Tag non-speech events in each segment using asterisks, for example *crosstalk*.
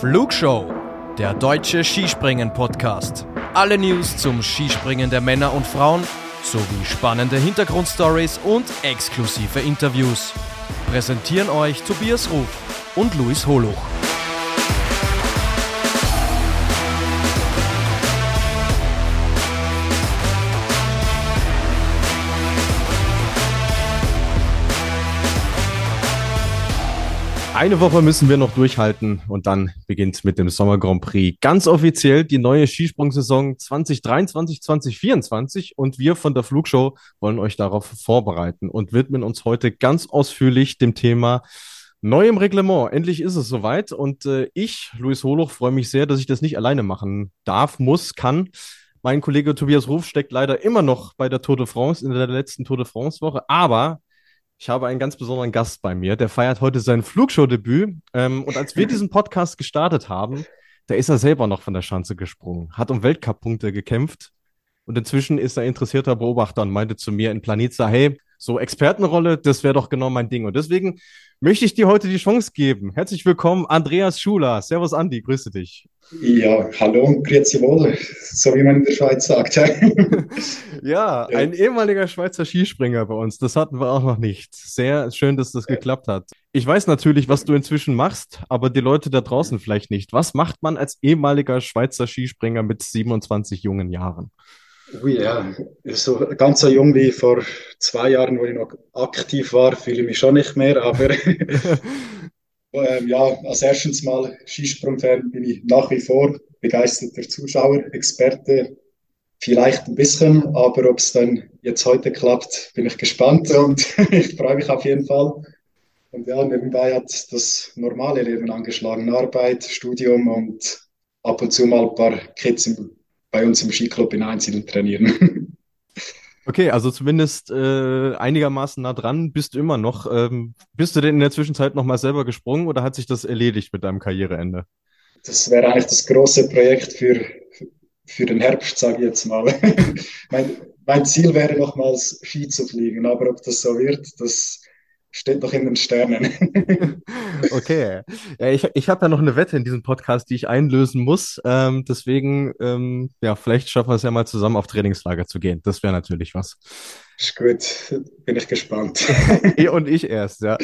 Flugshow, der deutsche Skispringen-Podcast. Alle News zum Skispringen der Männer und Frauen sowie spannende Hintergrundstories und exklusive Interviews. Präsentieren euch Tobias Ruf und Luis Holuch. Eine Woche müssen wir noch durchhalten und dann beginnt mit dem Sommer Grand Prix ganz offiziell die neue Skisprungsaison 2023, 2024 und wir von der Flugshow wollen euch darauf vorbereiten und widmen uns heute ganz ausführlich dem Thema neu im Reglement. Endlich ist es soweit und äh, ich, Luis Holoch, freue mich sehr, dass ich das nicht alleine machen darf, muss, kann. Mein Kollege Tobias Ruf steckt leider immer noch bei der Tour de France in der letzten Tour de France Woche, aber ich habe einen ganz besonderen Gast bei mir, der feiert heute sein Flugshow-Debüt. Ähm, und als wir diesen Podcast gestartet haben, da ist er selber noch von der Schanze gesprungen, hat um Weltcup-Punkte gekämpft und inzwischen ist er interessierter Beobachter und meinte zu mir in Planitza, hey, so Expertenrolle, das wäre doch genau mein Ding. Und deswegen möchte ich dir heute die Chance geben. Herzlich willkommen, Andreas Schuler. Servus, Andi, grüße dich. Ja, hallo und grüezi wohl, so wie man in der Schweiz sagt. *laughs* ja, ja, ein ehemaliger Schweizer Skispringer bei uns, das hatten wir auch noch nicht. Sehr schön, dass das geklappt hat. Ich weiß natürlich, was du inzwischen machst, aber die Leute da draußen vielleicht nicht. Was macht man als ehemaliger Schweizer Skispringer mit 27 jungen Jahren? Ui, ja, so ganz so jung wie vor zwei Jahren, wo ich noch aktiv war, fühle ich mich schon nicht mehr, aber *laughs* ähm, ja, als erstens mal Skisprung-Fan bin ich nach wie vor begeisterter Zuschauer, Experte, vielleicht ein bisschen, aber ob es dann jetzt heute klappt, bin ich gespannt und *laughs* ich freue mich auf jeden Fall. Und ja, nebenbei hat das normale Leben angeschlagen, Arbeit, Studium und ab und zu mal ein paar Kids im bei uns im Skiclub in Einzelnen trainieren. *laughs* Okay, also zumindest äh, einigermaßen nah dran bist du immer noch. Ähm, bist du denn in der Zwischenzeit noch mal selber gesprungen oder hat sich das erledigt mit deinem Karriereende? Das wäre eigentlich das große Projekt für, für den Herbst, sage ich jetzt mal. *laughs* mein, mein Ziel wäre nochmals Ski zu fliegen, aber ob das so wird, das steht noch in den Sternen. *laughs* okay. Ja, ich ich habe ja noch eine Wette in diesem Podcast, die ich einlösen muss. Ähm, deswegen, ähm, ja, vielleicht schaffen wir es ja mal zusammen auf Trainingslager zu gehen. Das wäre natürlich was. Ist gut, bin ich gespannt. *laughs* Und ich erst, ja.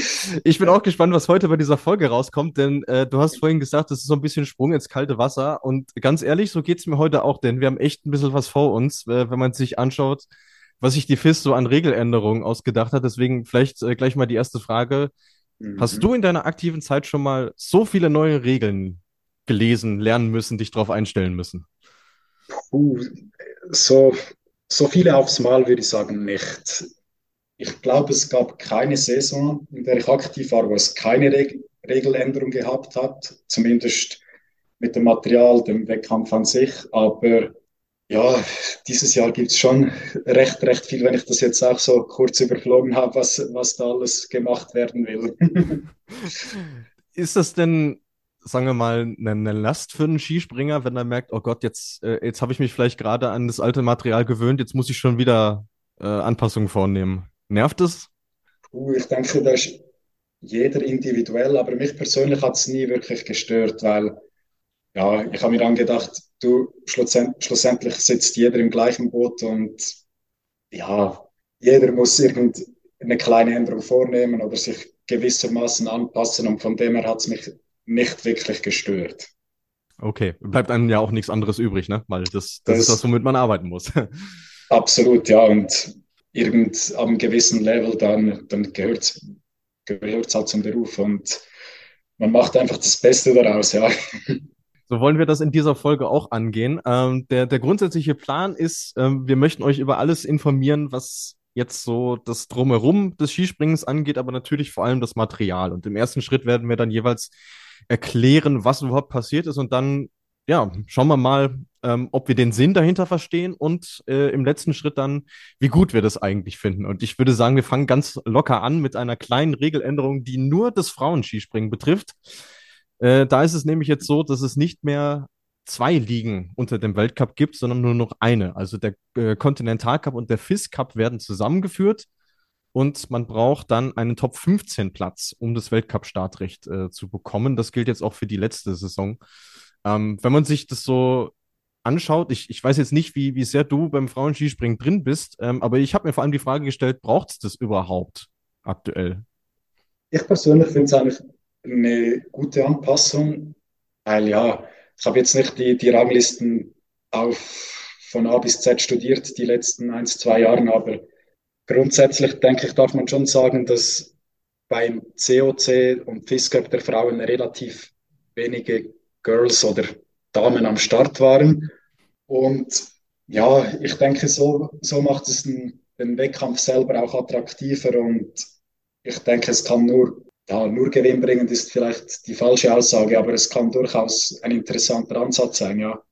Ich bin auch gespannt, was heute bei dieser Folge rauskommt, denn äh, du hast vorhin gesagt, das ist so ein bisschen Sprung ins kalte Wasser. Und ganz ehrlich, so geht's mir heute auch, denn wir haben echt ein bisschen was vor uns, äh, wenn man sich anschaut, was sich die FIS so an Regeländerungen ausgedacht hat. Deswegen vielleicht äh, gleich mal die erste Frage. Mhm. Hast du in deiner aktiven Zeit schon mal so viele neue Regeln gelesen, lernen müssen, dich darauf einstellen müssen? Puh, so, so viele aufs Mal würde ich sagen nicht. Ich glaube, es gab keine Saison, in der ich aktiv war, wo es keine Reg Regeländerung gehabt hat, zumindest mit dem Material, dem Wettkampf an sich. Aber ja, dieses Jahr gibt es schon recht, recht viel, wenn ich das jetzt auch so kurz überflogen habe, was, was da alles gemacht werden will. Ist das denn, sagen wir mal, eine, Last für einen Skispringer, wenn er merkt, oh Gott, jetzt, äh, jetzt habe ich mich vielleicht gerade an das alte Material gewöhnt, jetzt muss ich schon wieder äh, Anpassungen vornehmen? Nervt es? Uh, ich denke, da ist jeder individuell, aber mich persönlich hat es nie wirklich gestört, weil ja, ich habe mir dann gedacht, du, schlussendlich sitzt jeder im gleichen Boot und ja, jeder muss irgendeine kleine Änderung vornehmen oder sich gewissermaßen anpassen und von dem her hat es mich nicht wirklich gestört. Okay, bleibt einem ja auch nichts anderes übrig, ne? Weil das, das, das ist das, womit man arbeiten muss. *laughs* Absolut, ja. Und irgend am gewissen Level dann, dann gehört es halt zum Beruf und man macht einfach das Beste daraus, ja. *laughs* So wollen wir das in dieser Folge auch angehen. Ähm, der, der grundsätzliche Plan ist, ähm, wir möchten euch über alles informieren, was jetzt so das Drumherum des Skispringens angeht, aber natürlich vor allem das Material. Und im ersten Schritt werden wir dann jeweils erklären, was überhaupt passiert ist und dann, ja, schauen wir mal, ähm, ob wir den Sinn dahinter verstehen und äh, im letzten Schritt dann, wie gut wir das eigentlich finden. Und ich würde sagen, wir fangen ganz locker an mit einer kleinen Regeländerung, die nur das Frauenskispringen betrifft. Äh, da ist es nämlich jetzt so, dass es nicht mehr zwei Ligen unter dem Weltcup gibt, sondern nur noch eine. Also der äh, Continental Cup und der FIS Cup werden zusammengeführt. und man braucht dann einen Top 15 Platz, um das Weltcup-Startrecht äh, zu bekommen. Das gilt jetzt auch für die letzte Saison. Ähm, wenn man sich das so anschaut, ich, ich weiß jetzt nicht, wie, wie sehr du beim Frauenskispringen drin bist, ähm, aber ich habe mir vor allem die Frage gestellt, braucht es das überhaupt aktuell? Ich persönlich finde es eigentlich eine gute Anpassung, weil ja, ich habe jetzt nicht die, die Ranglisten auf von A bis Z studiert die letzten ein, zwei Jahre, aber grundsätzlich denke ich, darf man schon sagen, dass beim COC und FIS Cup der Frauen relativ wenige Girls oder Damen am Start waren. Und ja, ich denke, so, so macht es den, den Wettkampf selber auch attraktiver und ich denke, es kann nur, ja, nur gewinnbringend ist vielleicht die falsche Aussage, aber es kann durchaus ein interessanter Ansatz sein, ja.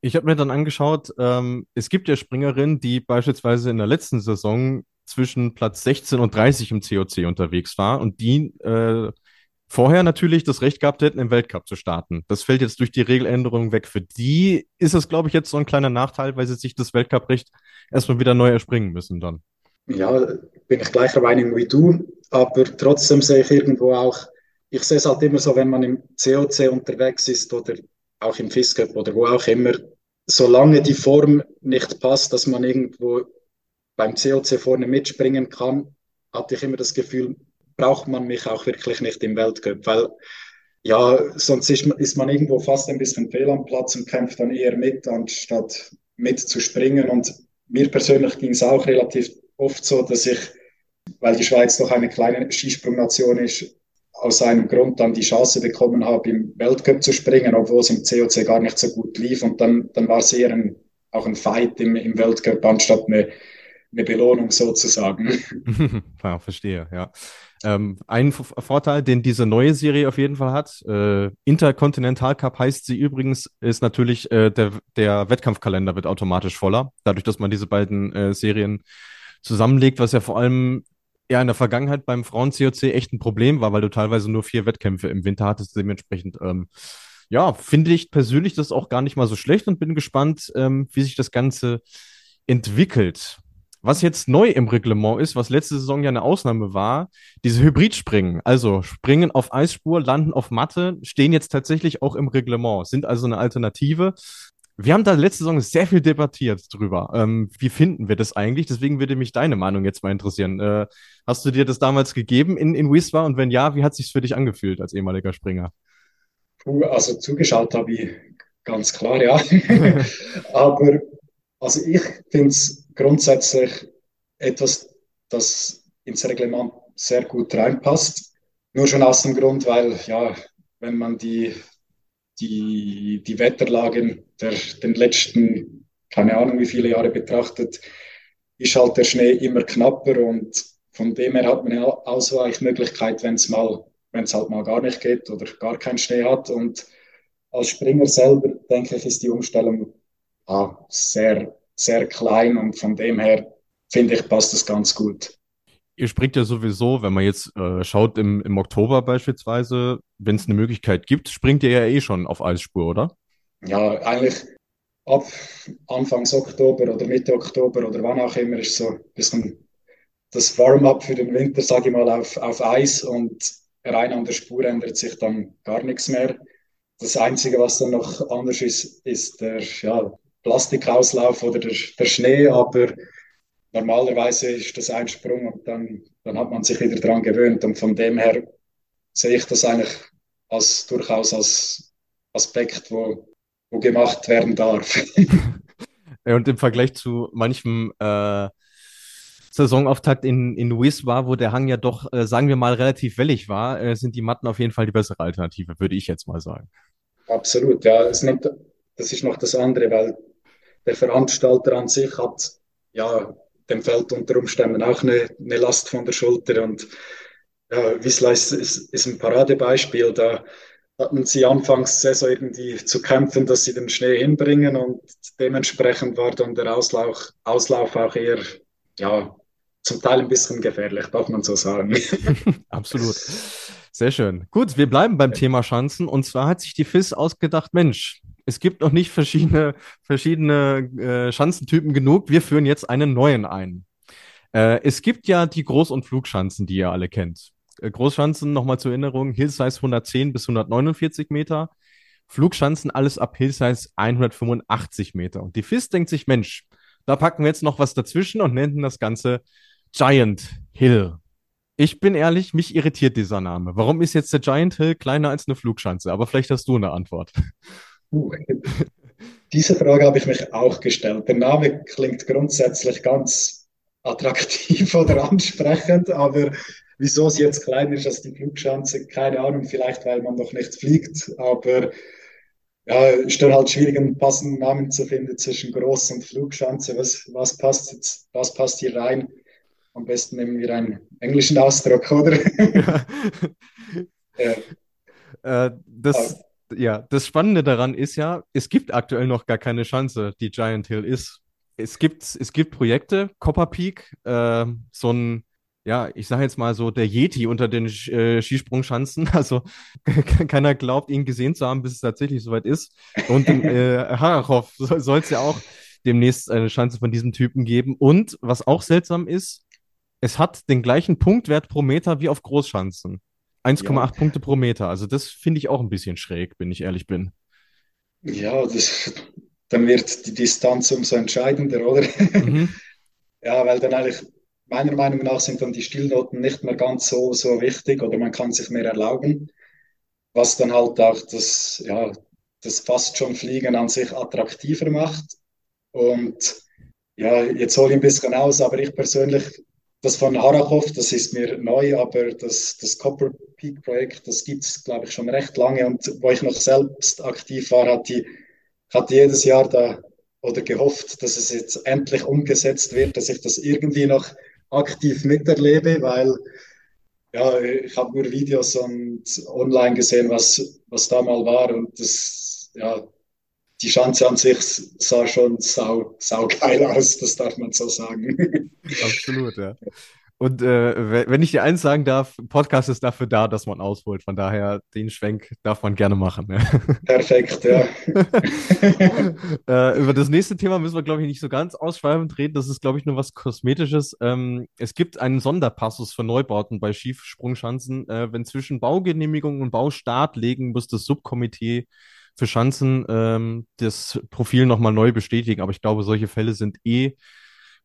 Ich habe mir dann angeschaut, ähm, es gibt ja Springerinnen, die beispielsweise in der letzten Saison zwischen Platz 16 und 30 im COC unterwegs war und die äh, vorher natürlich das Recht gehabt hätten, im Weltcup zu starten. Das fällt jetzt durch die Regeländerung weg. Für die ist es, glaube ich, jetzt so ein kleiner Nachteil, weil sie sich das Weltcuprecht erstmal wieder neu erspringen müssen dann. Ja, bin ich gleicher Meinung wie du, aber trotzdem sehe ich irgendwo auch, ich sehe es halt immer so, wenn man im COC unterwegs ist oder auch im FIS-Cup oder wo auch immer, solange die Form nicht passt, dass man irgendwo beim COC vorne mitspringen kann, hatte ich immer das Gefühl, braucht man mich auch wirklich nicht im Weltcup, weil ja, sonst ist, ist man irgendwo fast ein bisschen fehl am Platz und kämpft dann eher mit, anstatt mitzuspringen. Und mir persönlich ging es auch relativ oft so, dass ich, weil die Schweiz doch eine kleine Skisprungnation ist, aus einem Grund dann die Chance bekommen habe, im Weltcup zu springen, obwohl es im COC gar nicht so gut lief. Und dann, dann war es eher ein, auch ein Fight im, im Weltcup, anstatt eine, eine Belohnung sozusagen. *laughs* ja, verstehe, ja. Ähm, ein Vorteil, den diese neue Serie auf jeden Fall hat, äh, Intercontinental Cup heißt sie übrigens, ist natürlich, äh, der, der Wettkampfkalender wird automatisch voller, dadurch, dass man diese beiden äh, Serien zusammenlegt, was ja vor allem ja in der Vergangenheit beim Frauen-COC echt ein Problem war, weil du teilweise nur vier Wettkämpfe im Winter hattest, dementsprechend ähm, ja, finde ich persönlich das auch gar nicht mal so schlecht und bin gespannt, ähm, wie sich das Ganze entwickelt. Was jetzt neu im Reglement ist, was letzte Saison ja eine Ausnahme war, diese Hybridspringen, also Springen auf Eisspur, Landen auf Matte, stehen jetzt tatsächlich auch im Reglement, sind also eine Alternative. Wir haben da letzte Saison sehr viel debattiert drüber. Ähm, wie finden wir das eigentlich? Deswegen würde mich deine Meinung jetzt mal interessieren. Äh, hast du dir das damals gegeben in, in Wiswa? Und wenn ja, wie hat es sich für dich angefühlt als ehemaliger Springer? Also zugeschaut habe ich ganz klar, ja. *laughs* Aber also ich finde es grundsätzlich etwas, das ins Reglement sehr gut reinpasst. Nur schon aus dem Grund, weil, ja, wenn man die, die, die Wetterlagen der, den letzten, keine Ahnung wie viele Jahre betrachtet, ist halt der Schnee immer knapper und von dem her hat man eine Ausweichmöglichkeit, wenn es mal, wenn es halt mal gar nicht geht oder gar keinen Schnee hat. Und als Springer selber, denke ich, ist die Umstellung ah, sehr, sehr klein und von dem her finde ich, passt das ganz gut. Ihr springt ja sowieso, wenn man jetzt äh, schaut, im, im Oktober beispielsweise, wenn es eine Möglichkeit gibt, springt ihr ja eh schon auf Eisspur, oder? Ja, eigentlich ab Anfangs Oktober oder Mitte Oktober oder wann auch immer ist so ein bisschen das Warm-up für den Winter, sage ich mal, auf, auf Eis und rein an der Spur ändert sich dann gar nichts mehr. Das Einzige, was dann noch anders ist, ist der ja, Plastikauslauf oder der, der Schnee, aber normalerweise ist das ein Sprung und dann, dann hat man sich wieder daran gewöhnt. Und von dem her sehe ich das eigentlich als, durchaus als Aspekt, wo, wo gemacht werden darf. *laughs* und im Vergleich zu manchem äh, Saisonauftakt in, in Wiswa, wo der Hang ja doch, äh, sagen wir mal, relativ wellig war, äh, sind die Matten auf jeden Fall die bessere Alternative, würde ich jetzt mal sagen. Absolut, ja. Es nimmt, das ist noch das andere, weil der Veranstalter an sich hat ja dem Feld unter Umständen auch eine, eine Last von der Schulter und ja, Wiesla ist, ist, ist ein Paradebeispiel. Da hatten sie anfangs Saison irgendwie zu kämpfen, dass sie den Schnee hinbringen und dementsprechend war dann der Auslauf, Auslauf auch eher, ja, zum Teil ein bisschen gefährlich, darf man so sagen. *laughs* Absolut. Sehr schön. Gut, wir bleiben beim Thema Schanzen und zwar hat sich die FIS ausgedacht, Mensch, es gibt noch nicht verschiedene, verschiedene äh, Schanzentypen genug. Wir führen jetzt einen neuen ein. Äh, es gibt ja die Groß- und Flugschanzen, die ihr alle kennt. Äh, Großschanzen, nochmal zur Erinnerung, Hillsize 110 bis 149 Meter. Flugschanzen alles ab Hillsize 185 Meter. Und die FIS denkt sich, Mensch, da packen wir jetzt noch was dazwischen und nennen das Ganze Giant Hill. Ich bin ehrlich, mich irritiert dieser Name. Warum ist jetzt der Giant Hill kleiner als eine Flugschanze? Aber vielleicht hast du eine Antwort. *laughs* Uh, diese Frage habe ich mich auch gestellt. Der Name klingt grundsätzlich ganz attraktiv *laughs* oder ansprechend, aber wieso sie jetzt kleiner ist als die Flugschanze, keine Ahnung, vielleicht weil man noch nicht fliegt, aber ja, ist dann halt schwierig, einen passenden Namen zu finden zwischen Groß und Flugschanze. Was, was passt jetzt, was passt hier rein? Am besten nehmen wir einen englischen Ausdruck, oder? ja. *laughs* Äh, das, ja, das Spannende daran ist ja, es gibt aktuell noch gar keine Chance, die Giant Hill ist. Es gibt, es gibt Projekte, Copper Peak, äh, so ein, ja, ich sage jetzt mal so, der Yeti unter den äh, Skisprungschanzen. *laughs* Also keiner glaubt, ihn gesehen zu haben, bis es tatsächlich soweit ist. Und in äh, *laughs* Harachow soll es ja auch demnächst eine Chance von diesem Typen geben. Und was auch seltsam ist, es hat den gleichen Punktwert pro Meter wie auf Großschanzen. 1,8 ja. Punkte pro Meter. Also das finde ich auch ein bisschen schräg, wenn ich ehrlich bin. Ja, das, dann wird die Distanz umso entscheidender, oder? Mhm. *laughs* ja, weil dann eigentlich meiner Meinung nach sind dann die Stillnoten nicht mehr ganz so, so wichtig oder man kann sich mehr erlauben, was dann halt auch das, ja, das fast schon Fliegen an sich attraktiver macht. Und ja, jetzt hole ich ein bisschen aus, aber ich persönlich das von Harachow, das ist mir neu, aber das, das Copper Peak Projekt, das gibt es, glaube ich, schon recht lange. Und wo ich noch selbst aktiv war, hat die, hat jedes Jahr da oder gehofft, dass es jetzt endlich umgesetzt wird, dass ich das irgendwie noch aktiv miterlebe, weil ja, ich habe nur Videos und online gesehen, was, was da mal war und das, ja, die Schanze an sich sah schon sau, sau geil aus, das darf man so sagen. *laughs* Absolut, ja. Und äh, wenn ich dir eins sagen darf, Podcast ist dafür da, dass man ausholt. Von daher, den Schwenk darf man gerne machen. Ja. *laughs* Perfekt, ja. *laughs* äh, über das nächste Thema müssen wir, glaube ich, nicht so ganz ausschweifend reden. Das ist, glaube ich, nur was Kosmetisches. Ähm, es gibt einen Sonderpassus für Neubauten bei Schiefsprungschanzen. Äh, wenn zwischen Baugenehmigung und Baustart legen, muss das Subkomitee für Schanzen ähm, das Profil nochmal neu bestätigen. Aber ich glaube, solche Fälle sind eh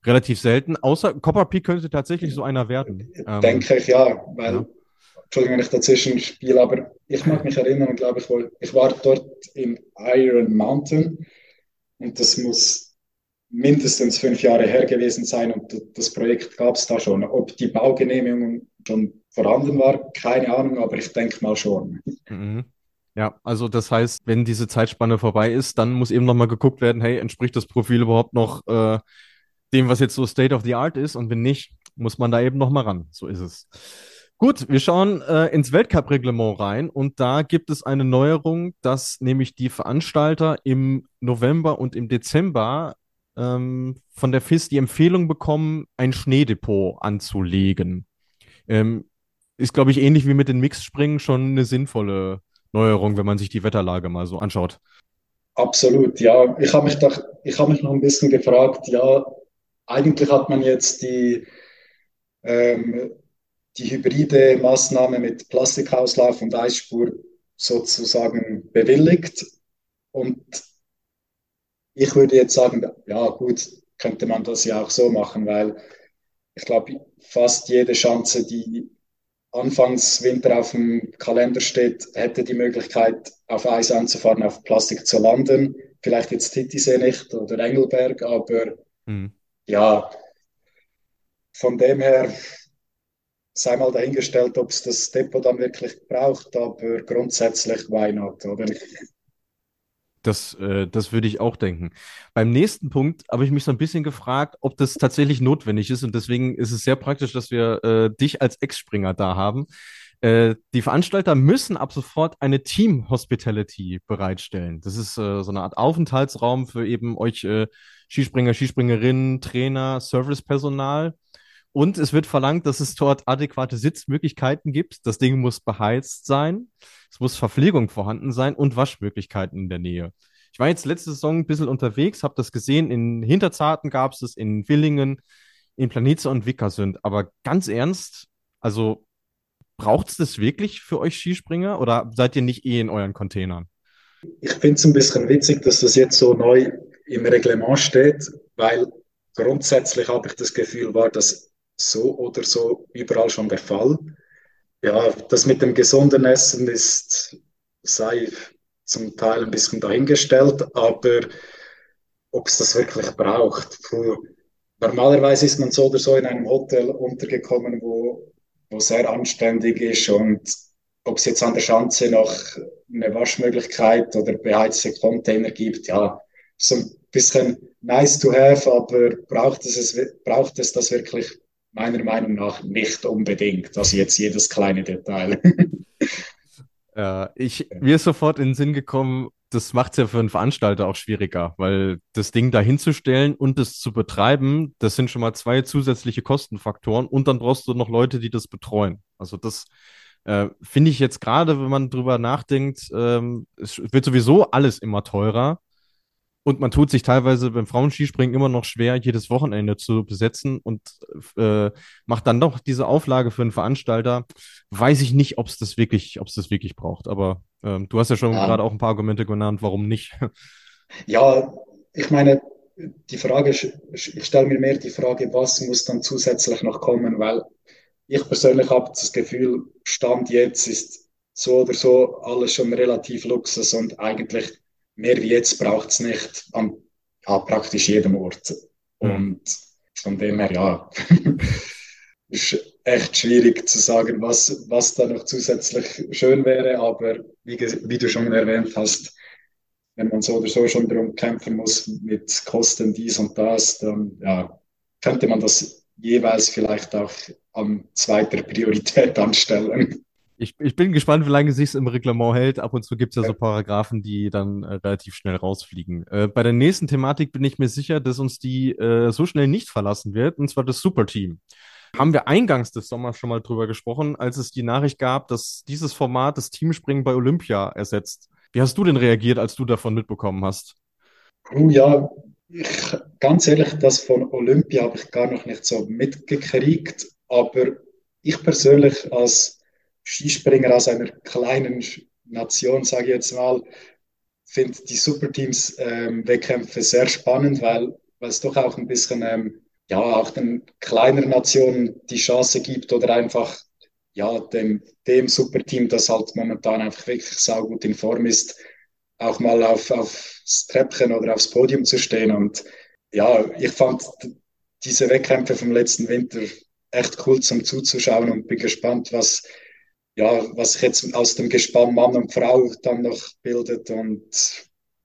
relativ selten. Außer Copper Peak könnte tatsächlich so einer werden. Ähm, Denke ich ja, weil, ja. Entschuldigung, wenn ich dazwischen spiele, aber ich mag mich erinnern, glaube ich, ich war dort in Iron Mountain und das muss mindestens fünf Jahre her gewesen sein und das Projekt gab es da schon. Ob die Baugenehmigung schon vorhanden war, keine Ahnung, aber ich denke mal schon. Mhm. Ja, also das heißt, wenn diese Zeitspanne vorbei ist, dann muss eben nochmal geguckt werden, hey, entspricht das Profil überhaupt noch äh, dem, was jetzt so State of the Art ist? Und wenn nicht, muss man da eben nochmal ran. So ist es. Gut, wir schauen äh, ins Weltcup-Reglement rein und da gibt es eine Neuerung, dass nämlich die Veranstalter im November und im Dezember ähm, von der FIS die Empfehlung bekommen, ein Schneedepot anzulegen. Ähm, ist, glaube ich, ähnlich wie mit den Mixspringen schon eine sinnvolle Neuerung, wenn man sich die Wetterlage mal so anschaut. Absolut, ja. Ich habe mich, hab mich noch ein bisschen gefragt, ja, eigentlich hat man jetzt die, ähm, die hybride Maßnahme mit Plastikauslauf und Eisspur sozusagen bewilligt. Und ich würde jetzt sagen, ja gut, könnte man das ja auch so machen, weil ich glaube, fast jede Chance, die anfangs Winter auf dem Kalender steht, hätte die Möglichkeit, auf Eis anzufahren, auf Plastik zu landen. Vielleicht jetzt Titisee nicht oder Engelberg, aber mhm. ja, von dem her sei mal dahingestellt, ob es das Depot dann wirklich braucht, aber grundsätzlich why not, oder? Das, äh, das würde ich auch denken. Beim nächsten Punkt habe ich mich so ein bisschen gefragt, ob das tatsächlich notwendig ist. Und deswegen ist es sehr praktisch, dass wir äh, dich als Ex-Springer da haben. Äh, die Veranstalter müssen ab sofort eine Team-Hospitality bereitstellen. Das ist äh, so eine Art Aufenthaltsraum für eben euch äh, Skispringer, Skispringerinnen, Trainer, Servicepersonal. Und es wird verlangt, dass es dort adäquate Sitzmöglichkeiten gibt. Das Ding muss beheizt sein. Es muss Verpflegung vorhanden sein und Waschmöglichkeiten in der Nähe. Ich war jetzt letzte Saison ein bisschen unterwegs, habe das gesehen. In Hinterzarten gab es es, in Willingen, in Planice und Vikersund. Aber ganz ernst, also braucht es das wirklich für euch Skispringer oder seid ihr nicht eh in euren Containern? Ich finde es ein bisschen witzig, dass das jetzt so neu im Reglement steht, weil grundsätzlich habe ich das Gefühl, war das so oder so überall schon der Fall. Ja, das mit dem gesunden Essen ist, sei zum Teil ein bisschen dahingestellt, aber ob es das wirklich braucht. Normalerweise ist man so oder so in einem Hotel untergekommen, wo, wo sehr anständig ist und ob es jetzt an der Schanze noch eine Waschmöglichkeit oder beheizte Container gibt, ja, so ein bisschen nice to have, aber braucht es, braucht es das wirklich meiner Meinung nach nicht unbedingt. Also jetzt jedes kleine Detail. *laughs* äh, ich, mir ist sofort in den Sinn gekommen, das macht es ja für einen Veranstalter auch schwieriger, weil das Ding da hinzustellen und es zu betreiben, das sind schon mal zwei zusätzliche Kostenfaktoren und dann brauchst du noch Leute, die das betreuen. Also das äh, finde ich jetzt gerade, wenn man drüber nachdenkt, ähm, es wird sowieso alles immer teurer. Und man tut sich teilweise beim Frauenskispringen immer noch schwer, jedes Wochenende zu besetzen und äh, macht dann doch diese Auflage für einen Veranstalter. Weiß ich nicht, ob es das wirklich, ob es das wirklich braucht. Aber ähm, du hast ja schon ja. gerade auch ein paar Argumente genannt, warum nicht. Ja, ich meine, die Frage, ich stelle mir mehr die Frage, was muss dann zusätzlich noch kommen, weil ich persönlich habe das Gefühl, Stand jetzt ist so oder so alles schon relativ Luxus und eigentlich mehr wie jetzt braucht es nicht an ja, praktisch jedem Ort. Mhm. Und von dem her, ja, *laughs* ist echt schwierig zu sagen, was, was da noch zusätzlich schön wäre. Aber wie, wie du schon erwähnt hast, wenn man so oder so schon darum kämpfen muss mit Kosten dies und das, dann ja, könnte man das jeweils vielleicht auch an zweiter Priorität *laughs* anstellen. Ich, ich bin gespannt, wie lange sich es im Reglement hält. Ab und zu gibt es ja so Paragraphen, die dann äh, relativ schnell rausfliegen. Äh, bei der nächsten Thematik bin ich mir sicher, dass uns die äh, so schnell nicht verlassen wird, und zwar das Superteam. Haben wir eingangs des Sommers schon mal drüber gesprochen, als es die Nachricht gab, dass dieses Format das Teamspringen bei Olympia ersetzt. Wie hast du denn reagiert, als du davon mitbekommen hast? Ja, ich, ganz ehrlich, das von Olympia habe ich gar noch nicht so mitgekriegt, aber ich persönlich als Skispringer aus einer kleinen Nation, sage ich jetzt mal, finde die Superteams-Wettkämpfe ähm, sehr spannend, weil, weil es doch auch ein bisschen, ähm, ja, auch den kleineren Nationen die Chance gibt oder einfach, ja, dem, dem Superteam, das halt momentan einfach wirklich saugut in Form ist, auch mal auf, aufs Treppchen oder aufs Podium zu stehen. Und ja, ich fand diese Wettkämpfe vom letzten Winter echt cool zum Zuzuschauen und bin gespannt, was, ja, was sich jetzt aus dem Gespann Mann und Frau dann noch bildet und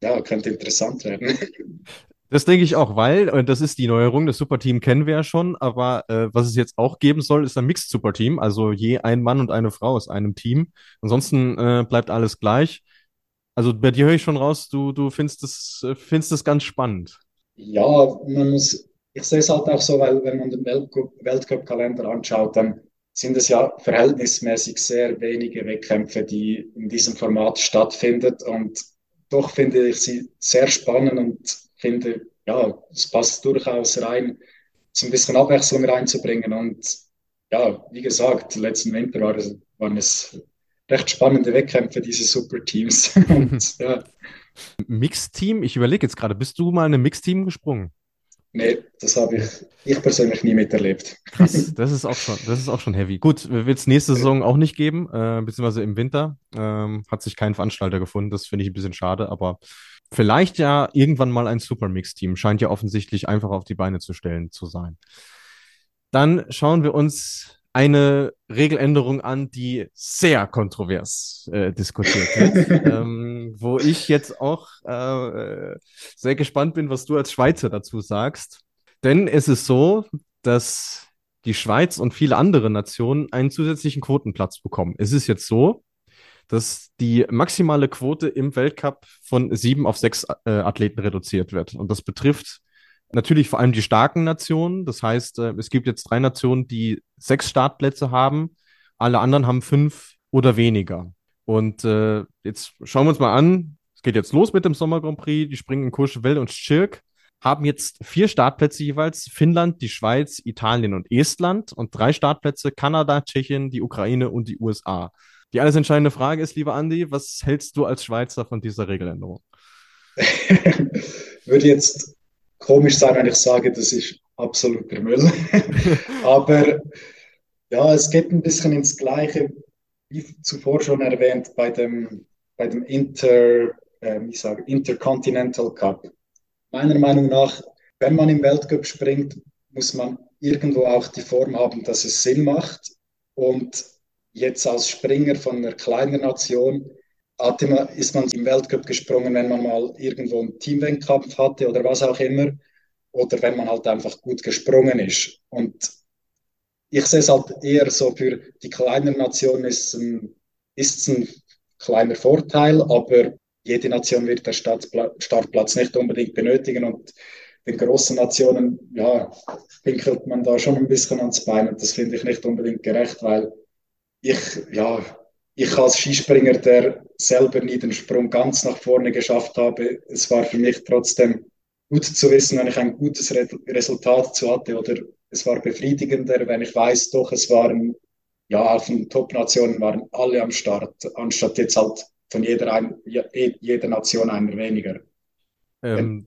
ja, könnte interessant werden. *laughs* Das denke ich auch, weil, und das ist die Neuerung, das Superteam kennen wir ja schon, aber äh, was es jetzt auch geben soll, ist ein Mixed Superteam, also je ein Mann und eine Frau aus einem Team. Ansonsten äh, bleibt alles gleich. Also bei dir höre ich schon raus, du, du findest das, äh, findest das ganz spannend. Ja, man muss, ich sehe es halt auch so, weil wenn man den Weltcup-Kalender anschaut, dann sind es ja verhältnismäßig sehr wenige Wettkämpfe, die in diesem Format stattfinden. Und doch finde ich sie sehr spannend und finde, ja, es passt durchaus rein, so ein bisschen Abwechslung reinzubringen. Und ja, wie gesagt, letzten Winter war es, waren es recht spannende Wettkämpfe, diese Superteams. *laughs* ja. Mixteam, ich überlege jetzt gerade, bist du mal in einem Mixteam gesprungen? Nee, das habe ich, ich persönlich nie miterlebt. Krass, das ist auch schon, das ist auch schon heavy. Gut, wird es nächste Saison auch nicht geben, äh, beziehungsweise im Winter. Ähm, hat sich kein Veranstalter gefunden, das finde ich ein bisschen schade, aber vielleicht ja irgendwann mal ein Supermix-Team. Scheint ja offensichtlich einfach auf die Beine zu stellen zu sein. Dann schauen wir uns eine Regeländerung an, die sehr kontrovers äh, diskutiert wird, *laughs* ähm, wo ich jetzt auch äh, sehr gespannt bin, was du als Schweizer dazu sagst. Denn es ist so, dass die Schweiz und viele andere Nationen einen zusätzlichen Quotenplatz bekommen. Es ist jetzt so, dass die maximale Quote im Weltcup von sieben auf sechs äh, Athleten reduziert wird. Und das betrifft Natürlich vor allem die starken Nationen. Das heißt, äh, es gibt jetzt drei Nationen, die sechs Startplätze haben. Alle anderen haben fünf oder weniger. Und äh, jetzt schauen wir uns mal an. Es geht jetzt los mit dem Sommer Grand Prix. Die springen in Courchevel und Schirk. haben jetzt vier Startplätze jeweils. Finnland, die Schweiz, Italien und Estland und drei Startplätze Kanada, Tschechien, die Ukraine und die USA. Die alles entscheidende Frage ist, lieber Andi, was hältst du als Schweizer von dieser Regeländerung? *laughs* Würde jetzt komisch sein, wenn ich sage, das ist absoluter Müll. *laughs* Aber ja, es geht ein bisschen ins Gleiche, wie zuvor schon erwähnt, bei dem, bei dem Inter, äh, ich sage, Intercontinental Cup. Meiner Meinung nach, wenn man im Weltcup springt, muss man irgendwo auch die Form haben, dass es Sinn macht. Und jetzt als Springer von einer kleinen Nation man, ist man im Weltcup gesprungen, wenn man mal irgendwo einen Teamwettkampf hatte oder was auch immer. Oder wenn man halt einfach gut gesprungen ist. Und ich sehe es halt eher so, für die kleinen Nationen ist ein, ist ein kleiner Vorteil, aber jede Nation wird den Startplatz nicht unbedingt benötigen und den großen Nationen, ja, pinkelt man da schon ein bisschen ans Bein und das finde ich nicht unbedingt gerecht, weil ich, ja, ich als Skispringer, der selber nie den Sprung ganz nach vorne geschafft habe, es war für mich trotzdem gut zu wissen, wenn ich ein gutes Re Resultat zu hatte oder es war befriedigender, wenn ich weiß, doch, es waren, ja, auf den Top-Nationen waren alle am Start, anstatt jetzt halt von jeder, ein, jeder Nation einer weniger. Ähm,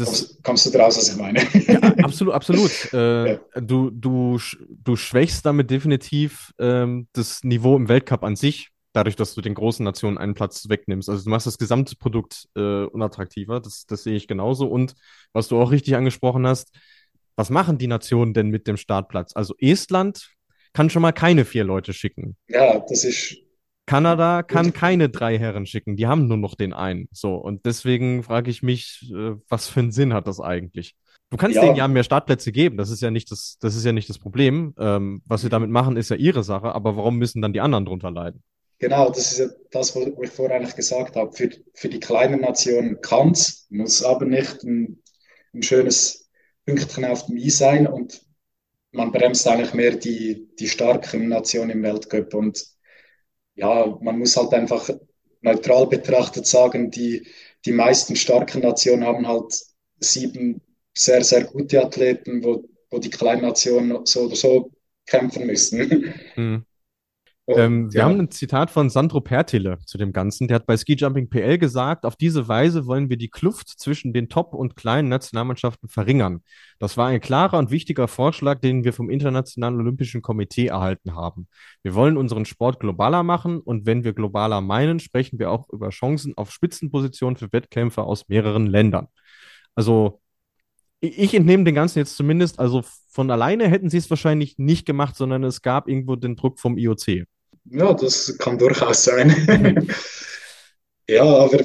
das, kommst, du draus, was ich meine? Ja, absolut, absolut. *laughs* Äh, ja. du, du, du schwächst damit definitiv ähm, das Niveau im Weltcup an sich, dadurch, dass du den großen Nationen einen Platz wegnimmst. Also du machst das Gesamtprodukt äh, unattraktiver, das, das sehe ich genauso. Und was du auch richtig angesprochen hast, was machen die Nationen denn mit dem Startplatz? Also Estland kann schon mal keine vier Leute schicken. Ja, das ist. Kanada kann keine drei Herren schicken, die haben nur noch den einen. So, und deswegen frage ich mich, äh, was für einen Sinn hat das eigentlich? Du kannst ja. denen ja mehr Startplätze geben, das ist ja nicht das, das ist ja nicht das Problem. Ähm, was sie damit machen, ist ja ihre Sache, aber warum müssen dann die anderen drunter leiden? Genau, das ist ja das, was ich vorher eigentlich gesagt habe. Für, für die kleinen Nationen kann es, muss aber nicht ein, ein schönes Pünktchen auf dem I sein und man bremst eigentlich mehr die, die starken Nationen im Weltcup. Und ja, man muss halt einfach neutral betrachtet sagen, die, die meisten starken Nationen haben halt sieben sehr, sehr gute Athleten, wo, wo die kleinen Nationen so oder so kämpfen müssen. Mhm. Ähm, wir haben ein Zitat von Sandro Pertile zu dem Ganzen. Der hat bei Ski Jumping PL gesagt, auf diese Weise wollen wir die Kluft zwischen den Top- und kleinen Nationalmannschaften verringern. Das war ein klarer und wichtiger Vorschlag, den wir vom Internationalen Olympischen Komitee erhalten haben. Wir wollen unseren Sport globaler machen und wenn wir globaler meinen, sprechen wir auch über Chancen auf Spitzenpositionen für Wettkämpfer aus mehreren Ländern. Also ich entnehme den Ganzen jetzt zumindest, also von alleine hätten sie es wahrscheinlich nicht gemacht, sondern es gab irgendwo den Druck vom IOC. Ja, das kann durchaus sein. *laughs* ja, aber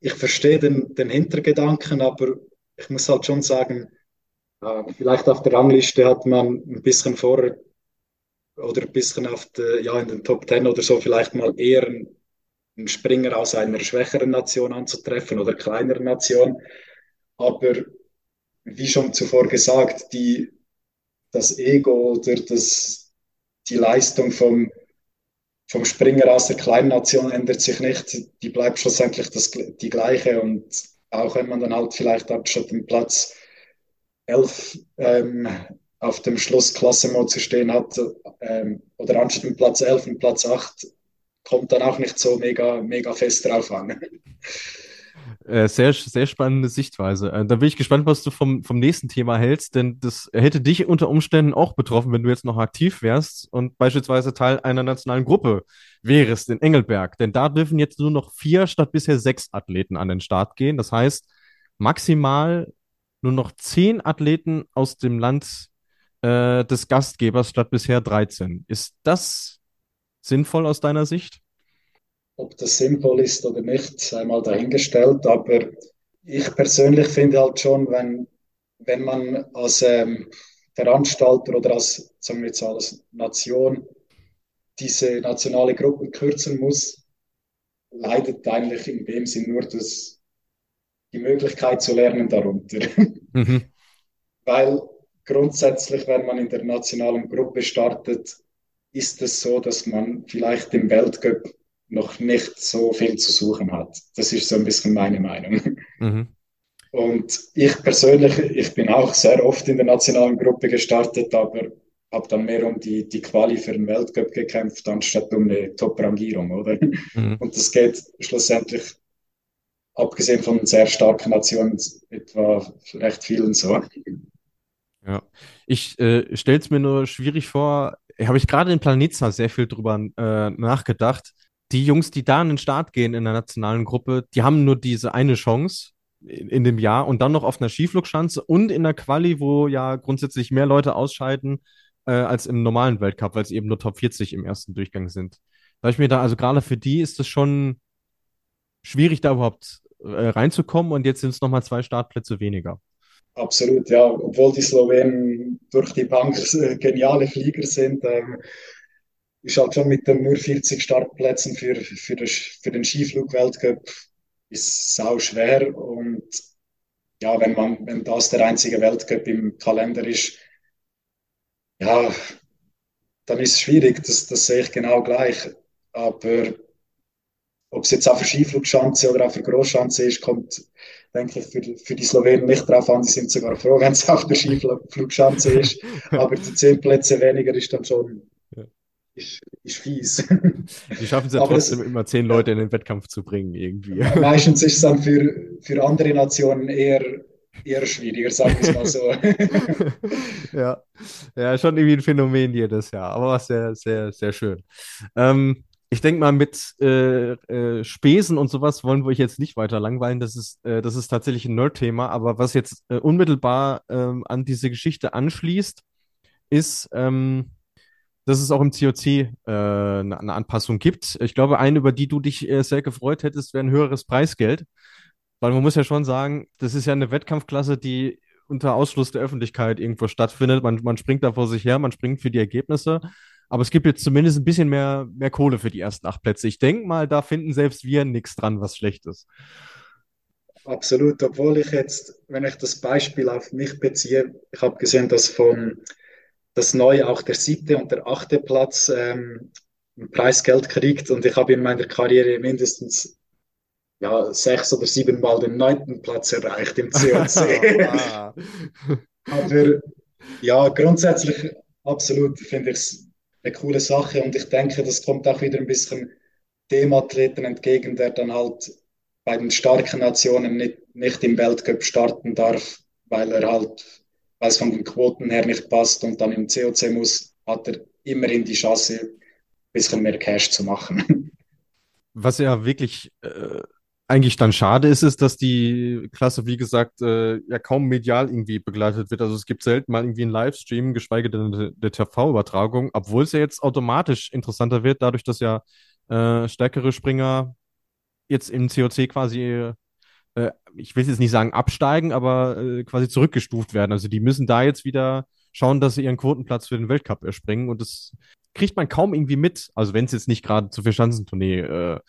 ich verstehe den, den Hintergedanken, aber ich muss halt schon sagen, äh, vielleicht auf der Rangliste hat man ein bisschen vor oder ein bisschen auf der, ja, in den Top Ten oder so vielleicht mal eher einen, einen Springer aus einer schwächeren Nation anzutreffen oder kleineren Nation. Aber wie schon zuvor gesagt, die, das Ego oder das, die Leistung vom, vom Springer aus der kleinen Nation ändert sich nicht. Die bleibt schlussendlich das, die gleiche. Und auch wenn man dann halt vielleicht anstatt dem Platz 11 ähm, auf dem Schlussklassement zu stehen hat, ähm, oder anstatt dem Platz 11 und Platz 8, kommt dann auch nicht so mega, mega fest drauf an. *laughs* Äh, sehr, sehr spannende Sichtweise. Äh, da bin ich gespannt, was du vom, vom nächsten Thema hältst, denn das hätte dich unter Umständen auch betroffen, wenn du jetzt noch aktiv wärst und beispielsweise Teil einer nationalen Gruppe wärst in Engelberg. Denn da dürfen jetzt nur noch vier statt bisher sechs Athleten an den Start gehen. Das heißt, maximal nur noch zehn Athleten aus dem Land äh, des Gastgebers statt bisher 13. Ist das sinnvoll aus deiner Sicht? Ob das sinnvoll ist oder nicht, sei mal dahingestellt. Aber ich persönlich finde halt schon, wenn, wenn man als ähm, Veranstalter oder als, sagen wir jetzt als Nation diese nationale Gruppe kürzen muss, leidet eigentlich in dem Sinn nur das, die Möglichkeit zu lernen darunter. Mhm. *laughs* Weil grundsätzlich, wenn man in der nationalen Gruppe startet, ist es so, dass man vielleicht im Weltcup noch nicht so viel zu suchen hat. Das ist so ein bisschen meine Meinung. Mhm. Und ich persönlich, ich bin auch sehr oft in der nationalen Gruppe gestartet, aber habe dann mehr um die, die Quali für den Weltcup gekämpft, anstatt um eine Top-Rangierung, oder? Mhm. Und das geht schlussendlich, abgesehen von sehr starken Nationen, etwa recht vielen so. Ja, ich äh, stelle es mir nur schwierig vor, habe ich gerade in Planitza sehr viel drüber äh, nachgedacht. Die Jungs, die da in den Start gehen in der nationalen Gruppe, die haben nur diese eine Chance in, in dem Jahr und dann noch auf einer Skiflugschanze und in der Quali, wo ja grundsätzlich mehr Leute ausscheiden äh, als im normalen Weltcup, weil es eben nur Top 40 im ersten Durchgang sind. Da ich mir da, also gerade für die ist es schon schwierig, da überhaupt äh, reinzukommen und jetzt sind es nochmal zwei Startplätze weniger. Absolut, ja. Obwohl die Slowenen durch die Bank äh, geniale Flieger sind, ähm, ist halt schon mit den nur 40 Startplätzen für, für, das, für den Skiflug-Weltcup ist sau schwer und ja, wenn man, wenn das der einzige Weltcup im Kalender ist, ja, dann ist es schwierig, das, das sehe ich genau gleich. Aber ob es jetzt auf der Skiflugschanze oder auf der Großschanze ist, kommt, denke ich, für, für die Slowenen nicht drauf an. Die sind sogar froh, wenn es auf der Skiflugschanze ist. *laughs* Aber die zehn Plätze weniger ist dann schon ist, ist fies. *laughs* Die schaffen es ja trotzdem das, immer zehn Leute in den Wettkampf zu bringen, irgendwie. Meistens ist es dann für, für andere Nationen eher eher schwieriger, sagen wir es mal so. *laughs* ja. ja, schon irgendwie ein Phänomen jedes Jahr, aber sehr, sehr, sehr schön. Ähm, ich denke mal, mit äh, äh, Spesen und sowas wollen wir euch jetzt nicht weiter langweilen. Das ist, äh, das ist tatsächlich ein Nerd-Thema. Aber was jetzt äh, unmittelbar ähm, an diese Geschichte anschließt, ist, ähm, dass es auch im COC äh, eine, eine Anpassung gibt. Ich glaube, eine, über die du dich äh, sehr gefreut hättest, wäre ein höheres Preisgeld. Weil man muss ja schon sagen, das ist ja eine Wettkampfklasse, die unter Ausschluss der Öffentlichkeit irgendwo stattfindet. Man, man springt da vor sich her, man springt für die Ergebnisse. Aber es gibt jetzt zumindest ein bisschen mehr, mehr Kohle für die ersten acht Plätze. Ich denke mal, da finden selbst wir nichts dran, was schlecht ist. Absolut, obwohl ich jetzt, wenn ich das Beispiel auf mich beziehe, ich habe gesehen, dass von das neu auch der siebte und der achte Platz ähm, ein Preisgeld kriegt und ich habe in meiner Karriere mindestens ja, sechs oder sieben Mal den neunten Platz erreicht im COC. *laughs* *laughs* Aber ja, grundsätzlich absolut finde ich es eine coole Sache und ich denke, das kommt auch wieder ein bisschen dem Athleten entgegen, der dann halt bei den starken Nationen nicht, nicht im Weltcup starten darf, weil er halt, weil es von den Quoten her nicht passt und dann im COC muss, hat er immerhin die Chance, ein bisschen mehr Cash zu machen. *laughs* Was ja wirklich äh, eigentlich dann schade ist, ist, dass die Klasse, wie gesagt, äh, ja kaum medial irgendwie begleitet wird. Also es gibt selten mal irgendwie einen Livestream, geschweige denn eine, TV-Übertragung, obwohl es ja jetzt automatisch interessanter wird, dadurch, dass ja äh, stärkere Springer jetzt im COC quasi, äh, ich will jetzt nicht sagen absteigen, aber äh, quasi zurückgestuft werden. Also die müssen da jetzt wieder schauen, dass sie ihren Quotenplatz für den Weltcup erspringen und das kriegt man kaum irgendwie mit. Also wenn es jetzt nicht gerade zur Vierschanzentournee äh,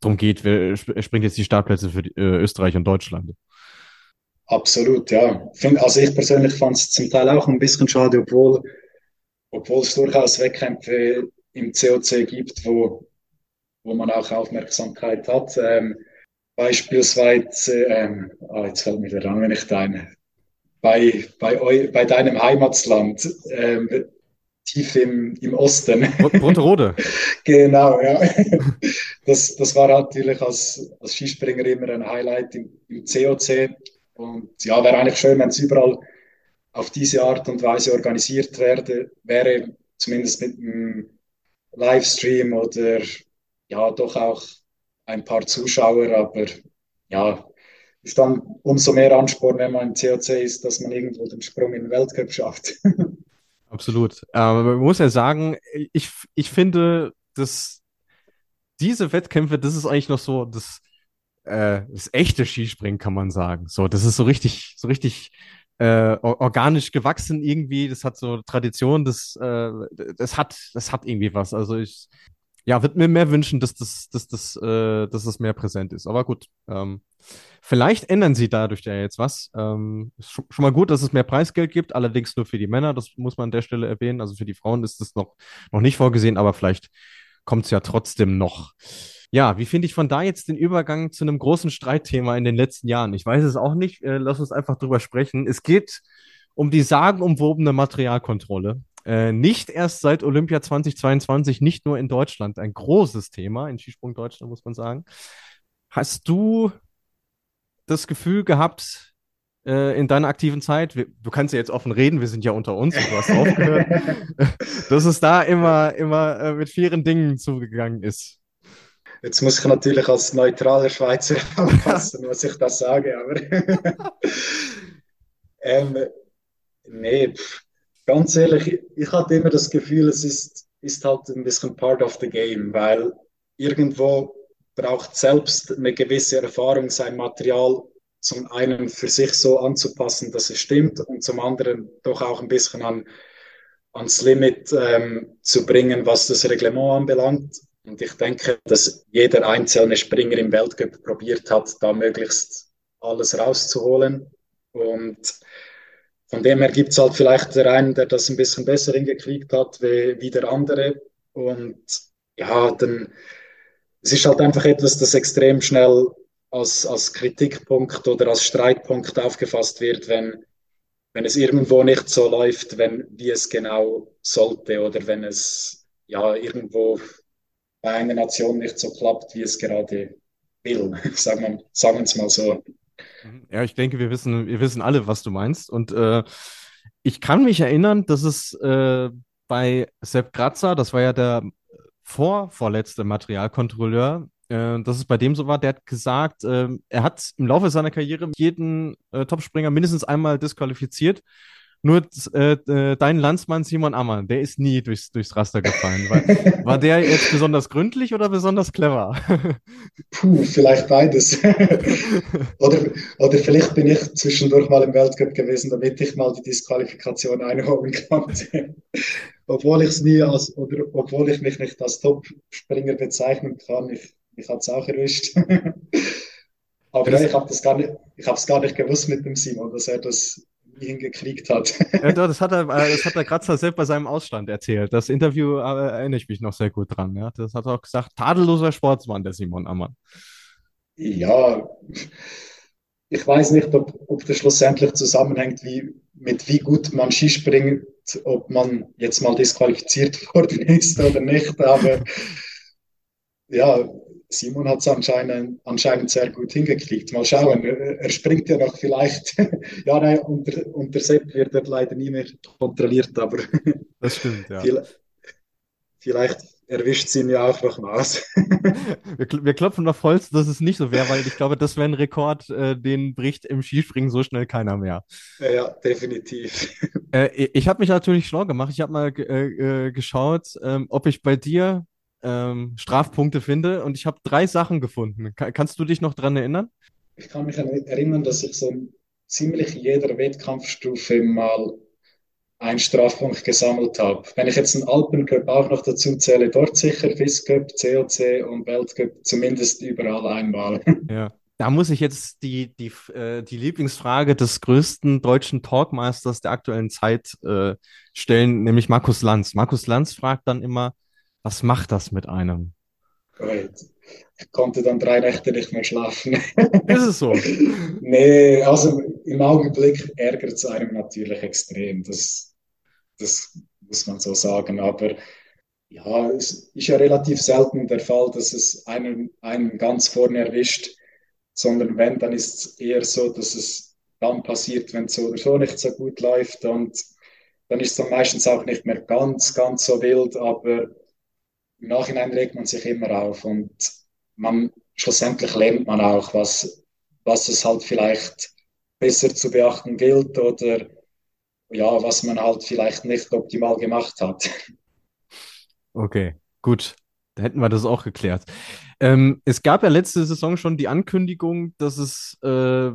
drum geht, wer springt jetzt die Startplätze für die, äh, Österreich und Deutschland. Absolut, ja. Also ich persönlich fand es zum Teil auch ein bisschen schade, obwohl, obwohl es durchaus Wettkämpfe im COC gibt, wo, wo man auch Aufmerksamkeit hat. Ähm, beispielsweise, ähm, ah, jetzt fällt mir der Rang nicht ein, bei, bei, eu, bei deinem Heimatland, ähm, tief im, im Osten. Brunterode. *laughs* genau, ja. *laughs* Das, das war natürlich als, als Skispringer immer ein Highlight im, im COC. Und ja, wäre eigentlich schön, wenn es überall auf diese Art und Weise organisiert werde, wäre, zumindest mit einem Livestream oder ja, doch auch ein paar Zuschauer, aber ja, ist dann umso mehr Ansporn, wenn man im COC ist, dass man irgendwo den Sprung in den Weltcup schafft. *laughs* Absolut. Aber man muss ja sagen, ich, ich finde, dass diese Wettkämpfe, das ist eigentlich noch so das, äh, das echte Skispringen, kann man sagen. So, das ist so richtig, so richtig äh, organisch gewachsen irgendwie. Das hat so Tradition, das, äh, das hat, das hat irgendwie was. Also ich, ja, würde mir mehr wünschen, dass das, dass das, äh, dass das mehr präsent ist. Aber gut, ähm, Vielleicht ändern sie dadurch ja jetzt was. Ähm, schon, schon mal gut, dass es mehr Preisgeld gibt, allerdings nur für die Männer, das muss man an der Stelle erwähnen. Also für die Frauen ist das noch, noch nicht vorgesehen, aber vielleicht kommt es ja trotzdem noch. Ja, wie finde ich von da jetzt den Übergang zu einem großen Streitthema in den letzten Jahren? Ich weiß es auch nicht. Äh, lass uns einfach drüber sprechen. Es geht um die sagenumwobene Materialkontrolle. Äh, nicht erst seit Olympia 2022, nicht nur in Deutschland. Ein großes Thema in Skisprung Deutschland, muss man sagen. Hast du das Gefühl gehabt, äh, in deiner aktiven Zeit, wir, du kannst ja jetzt offen reden, wir sind ja unter uns und du hast aufgehört, *laughs* dass es da immer, immer äh, mit fairen Dingen zugegangen ist? Jetzt muss ich natürlich als neutraler Schweizer *laughs* aufpassen, was ich da sage, aber *laughs* ähm, nee, ganz ehrlich, ich hatte immer das Gefühl, es ist, ist halt ein bisschen part of the game, weil irgendwo braucht selbst eine gewisse Erfahrung sein Material zum einen für sich so anzupassen, dass es stimmt und zum anderen doch auch ein bisschen an, ans Limit ähm, zu bringen, was das Reglement anbelangt. Und ich denke, dass jeder einzelne Springer im Weltcup probiert hat, da möglichst alles rauszuholen. Und von dem her gibt es halt vielleicht der einen, der das ein bisschen besser hingekriegt hat, wie, wie der andere. Und ja, dann es ist halt einfach etwas, das extrem schnell als, als Kritikpunkt oder als Streitpunkt aufgefasst wird, wenn, wenn es irgendwo nicht so läuft, wenn, wie es genau sollte oder wenn es ja irgendwo bei einer Nation nicht so klappt, wie es gerade will. *laughs* sagen wir es mal so. Ja, ich denke, wir wissen, wir wissen alle, was du meinst. Und äh, ich kann mich erinnern, dass es äh, bei Sepp Grazer, das war ja der vor, vorletzte Materialkontrolleur, äh, dass es bei dem so war, der hat gesagt, äh, er hat im Laufe seiner Karriere jeden äh, Topspringer mindestens einmal disqualifiziert nur äh, äh, dein Landsmann Simon Ammann, der ist nie durchs, durchs Raster gefallen. War, *laughs* war der jetzt besonders gründlich oder besonders clever? Puh, vielleicht beides. *laughs* oder, oder vielleicht bin ich zwischendurch mal im Weltcup gewesen, damit ich mal die Disqualifikation einholen konnte. obwohl ich es nie als, oder obwohl ich mich nicht als Topspringer bezeichnen kann, ich, ich habe es auch erwischt. *laughs* Aber das, ich habe das gar nicht, ich habe es gar nicht gewusst mit dem Simon, dass er das hingekriegt hat. ja, das hat er, äh, das hat der *laughs* Kratzer selbst bei seinem Ausstand erzählt. Das Interview äh, erinnere ich mich noch sehr gut dran. Ja. Das hat er auch gesagt, tadelloser Sportsmann, der Simon Ammann. Ja, ich weiß nicht, ob, ob das schlussendlich zusammenhängt, wie, mit wie gut man Skispringt, ob man jetzt mal disqualifiziert *laughs* worden ist oder nicht, aber ja, Simon hat es anscheinend, anscheinend sehr gut hingekriegt. Mal schauen, er springt ja noch vielleicht. *laughs* ja, nein, unter, unter Sepp wird er leider nie mehr kontrolliert, aber. *laughs* Das stimmt, ja. Vielleicht, erwischt es ihn ja auch noch was. *laughs* wir, wir, klopfen auf Holz, dass es nicht so wäre, weil ich glaube, das wäre ein Rekord, äh, den bricht im Skispringen so schnell keiner mehr. Ja, definitiv. Äh, ich habe mich natürlich schlau gemacht. Ich habe mal äh, äh, geschaut, ähm, ob ich bei dir ähm, Strafpunkte finde und ich habe drei Sachen gefunden. Ka kannst du dich noch dran erinnern? Ich kann mich erinnern, dass ich so ziemlich jeder Wettkampfstufe mal einen Strafpunkt gesammelt habe. Wenn ich jetzt einen Alpencup auch noch dazu zähle, dort sicher FIS Cup, COC und Weltcup zumindest überall einmal. *laughs* Ja. Da muss ich jetzt die, die, äh, die Lieblingsfrage des größten deutschen Talkmasters der aktuellen Zeit äh, stellen, nämlich Markus Lanz. Markus Lanz fragt dann immer, was macht das mit einem? Ich konnte dann drei Nächte nicht mehr schlafen. Ist es so? *laughs* nee, also im Augenblick ärgert es einem natürlich extrem. Das, das muss man so sagen. Aber ja, es ist ja relativ selten der Fall, dass es einen, einen ganz vorne erwischt, sondern wenn, dann ist es eher so, dass es dann passiert, wenn es so oder so nicht so gut läuft und dann ist es dann meistens auch nicht mehr ganz, ganz so wild, aber im Nachhinein regt man sich immer auf und man schlussendlich lernt man auch, was, was es halt vielleicht besser zu beachten gilt oder ja, was man halt vielleicht nicht optimal gemacht hat. Okay, gut. Da hätten wir das auch geklärt. Ähm, es gab ja letzte Saison schon die Ankündigung, dass es äh,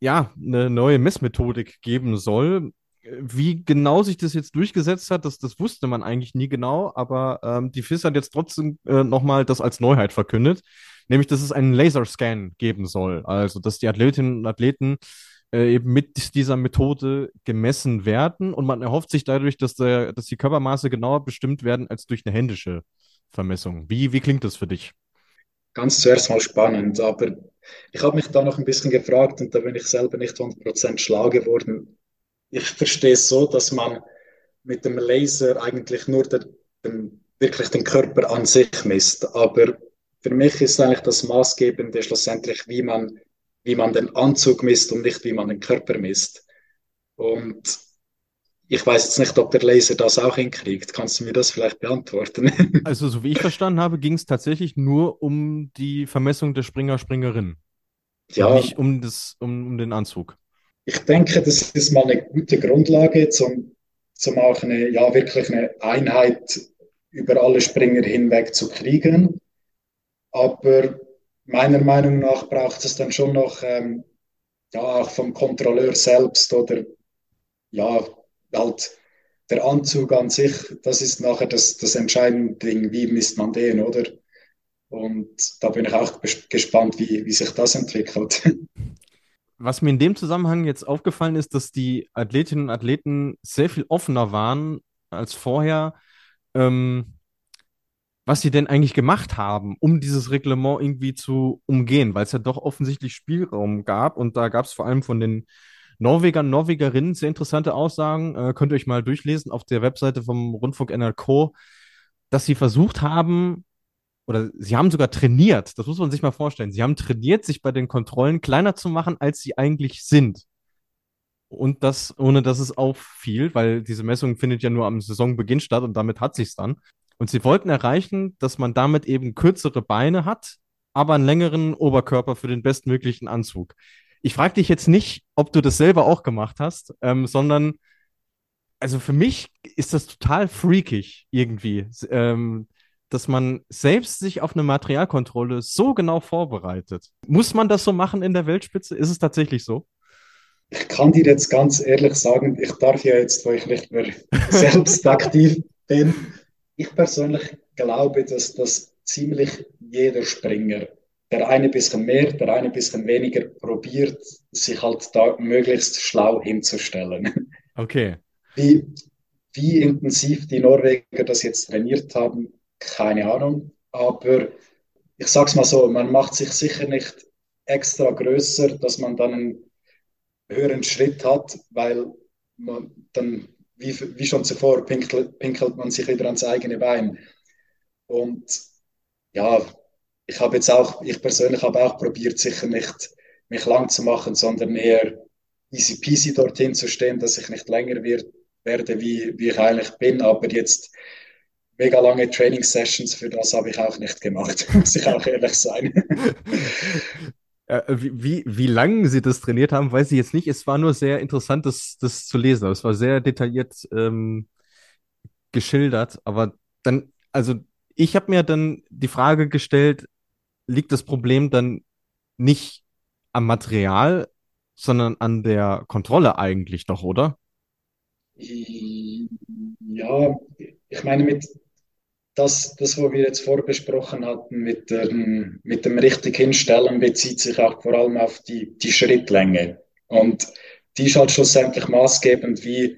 ja eine neue Messmethodik geben soll. Wie genau sich das jetzt durchgesetzt hat, das, das wusste man eigentlich nie genau, aber ähm, die FIS hat jetzt trotzdem äh, nochmal das als Neuheit verkündet, nämlich dass es einen Laserscan geben soll. Also, dass die Athletinnen und Athleten äh, eben mit dieser Methode gemessen werden und man erhofft sich dadurch, dass, der, dass die Körpermaße genauer bestimmt werden als durch eine händische Vermessung. Wie, wie klingt das für dich? ganz zuerst mal spannend, aber ich habe mich da noch ein bisschen gefragt und da bin ich selber nicht 100% schlau geworden. Ich verstehe es so, dass man mit dem Laser eigentlich nur den, den, wirklich den Körper an sich misst, aber für mich ist eigentlich das Maßgebende schlussendlich, wie man, wie man den Anzug misst und nicht wie man den Körper misst. Und ich weiß jetzt nicht, ob der Laser das auch hinkriegt. Kannst du mir das vielleicht beantworten? *laughs* Also, so wie ich verstanden habe, ging es tatsächlich nur um die Vermessung der Springer, Springerin. Ja. Nicht um, das, um, um den Anzug. Ich denke, das ist mal eine gute Grundlage, zum, zum auch eine, ja, wirklich eine Einheit über alle Springer hinweg zu kriegen. Aber meiner Meinung nach braucht es dann schon noch ähm, ja, auch vom Kontrolleur selbst oder ja, halt der Anzug an sich, das ist nachher das, das entscheidende Ding, wie misst man den, oder? Und da bin ich auch gespannt, wie, wie sich das entwickelt. *laughs* Was mir in dem Zusammenhang jetzt aufgefallen ist, dass die Athletinnen und Athleten sehr viel offener waren als vorher, ähm, was sie denn eigentlich gemacht haben, um dieses Reglement irgendwie zu umgehen, weil es ja doch offensichtlich Spielraum gab. Und da gab es vor allem von den Norwegern, Norwegerinnen sehr interessante Aussagen, äh, könnt ihr euch mal durchlesen auf der Webseite vom Rundfunk NRK, dass sie versucht haben, oder sie haben sogar trainiert, das muss man sich mal vorstellen, sie haben trainiert, sich bei den Kontrollen kleiner zu machen, als sie eigentlich sind. Und das, ohne dass es auffiel, weil diese Messung findet ja nur am Saisonbeginn statt und damit hat sich's dann. Und sie wollten erreichen, dass man damit eben kürzere Beine hat, aber einen längeren Oberkörper für den bestmöglichen Anzug. Ich frage dich jetzt nicht, ob du das selber auch gemacht hast, ähm, sondern also für mich ist das total freakig irgendwie, ähm, dass man selbst sich auf eine Materialkontrolle so genau vorbereitet. Muss man das so machen in der Weltspitze? Ist es tatsächlich so? Ich kann dir jetzt ganz ehrlich sagen, ich darf ja jetzt, wo ich nicht mehr *laughs* selbst aktiv bin, ich persönlich glaube, dass das ziemlich jeder Springer der eine bisschen mehr, der eine bisschen weniger probiert, sich halt da möglichst schlau hinzustellen. Okay. Wie, wie intensiv die Norweger das jetzt trainiert haben, keine Ahnung. Aber ich sag's mal so, man macht sich sicher nicht extra größer, dass man dann einen höheren Schritt hat, weil man dann, wie, wie schon zuvor, pinkelt, pinkelt man sich wieder ans eigene Bein. Und ja, ich habe jetzt auch, ich persönlich habe auch probiert, sicher nicht mich lang zu machen, sondern eher easy peasy dorthin zu stehen, dass ich nicht länger wird, werde, wie, wie ich eigentlich bin. Aber jetzt mega lange Training Sessions für das habe ich auch nicht gemacht, *laughs* muss ich auch ehrlich sein. *laughs* Wie, wie, wie lange sie das trainiert haben, weiß ich jetzt nicht. Es war nur sehr interessant, das, das zu lesen. Es war sehr detailliert ähm, geschildert. Aber dann, also ich habe mir dann die Frage gestellt, liegt das Problem dann nicht am Material, sondern an der Kontrolle eigentlich doch, oder? Ja, ich meine, mit das, das, was wir jetzt vorbesprochen hatten, mit, dem, mit dem richtig Hinstellen, bezieht sich auch vor allem auf die, die Schrittlänge. Und die ist halt schlussendlich maßgebend, wie,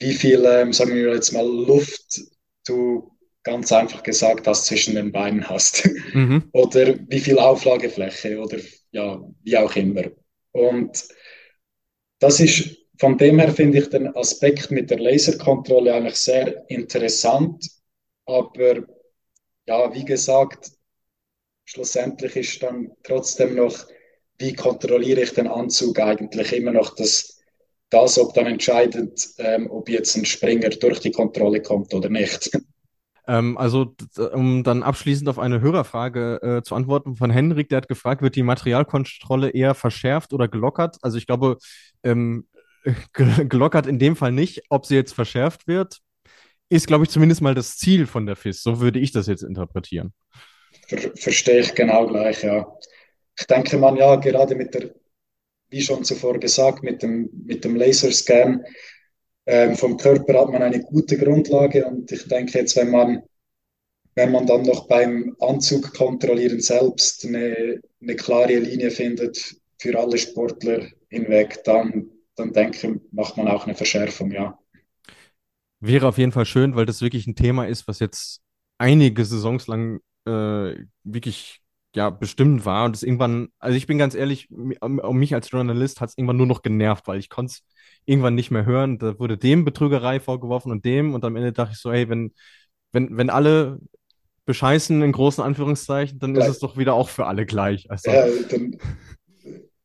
wie viel, ähm, sagen wir jetzt mal, Luft du ganz einfach gesagt hast, zwischen den Beinen hast. Mhm. *laughs* oder wie viel Auflagefläche oder ja, wie auch immer. Und das ist von dem her finde ich den Aspekt mit der Laserkontrolle eigentlich sehr interessant. Aber ja, wie gesagt, schlussendlich ist dann trotzdem noch, wie kontrolliere ich den Anzug eigentlich immer noch das, das ob dann entscheidend, ähm, ob jetzt ein Springer durch die Kontrolle kommt oder nicht. Ähm, also, um dann abschließend auf eine Hörerfrage äh, zu antworten von Henrik, der hat gefragt, wird die Materialkontrolle eher verschärft oder gelockert? Also ich glaube, ähm, *laughs* gelockert in dem Fall nicht. Ob sie jetzt verschärft wird, ist, glaube ich, zumindest mal das Ziel von der FIS. So würde ich das jetzt interpretieren. Ver verstehe ich genau gleich, ja. Ich denke man ja, gerade mit der, wie schon zuvor gesagt, mit dem, mit dem Laserscan ähm, vom Körper hat man eine gute Grundlage und ich denke jetzt, wenn man, wenn man dann noch beim Anzug kontrollieren selbst eine, eine klare Linie findet für alle Sportler hinweg, dann, dann denke ich, macht man auch eine Verschärfung, ja. Wäre auf jeden Fall schön, weil das wirklich ein Thema ist, was jetzt einige Saisons lang äh, wirklich ja bestimmt war und es irgendwann, also ich bin ganz ehrlich, um mich als Journalist hat es irgendwann nur noch genervt, weil ich konnte es irgendwann nicht mehr hören. Da wurde dem Betrügerei vorgeworfen und dem und am Ende dachte ich so, hey, wenn, wenn, wenn alle bescheißen in großen Anführungszeichen, dann ist es doch wieder auch für alle gleich. Also. Ja, dann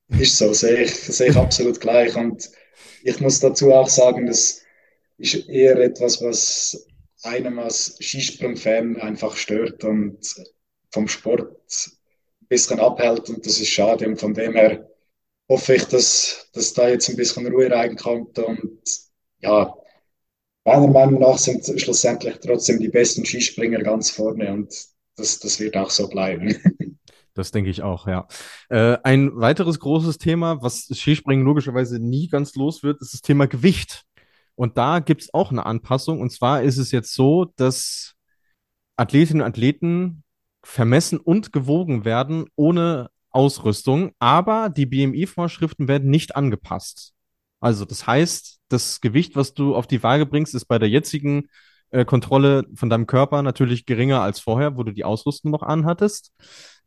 ist so, sehe ich, sehe ich absolut gleich. Und ich muss dazu auch sagen, das ist eher etwas, was einem als Skisprung-Fan einfach stört und vom Sport ein bisschen abhält. Und das ist schade. Und von dem her hoffe ich, dass, dass da jetzt ein bisschen Ruhe reinkommt. Und ja, meiner Meinung nach sind schlussendlich trotzdem die besten Skispringer ganz vorne. Und das, das wird auch so bleiben. *laughs* Das denke ich auch, ja. Äh, ein weiteres großes Thema, was Skispringen logischerweise nie ganz los wird, ist das Thema Gewicht. Und da gibt es auch eine Anpassung. Und zwar ist es jetzt so, dass Athletinnen und Athleten vermessen und gewogen werden ohne Ausrüstung, aber die BMI-Vorschriften werden nicht angepasst. Also das heißt, das Gewicht, was du auf die Waage bringst, ist bei der jetzigen äh, Kontrolle von deinem Körper natürlich geringer als vorher, wo du die Ausrüstung noch anhattest.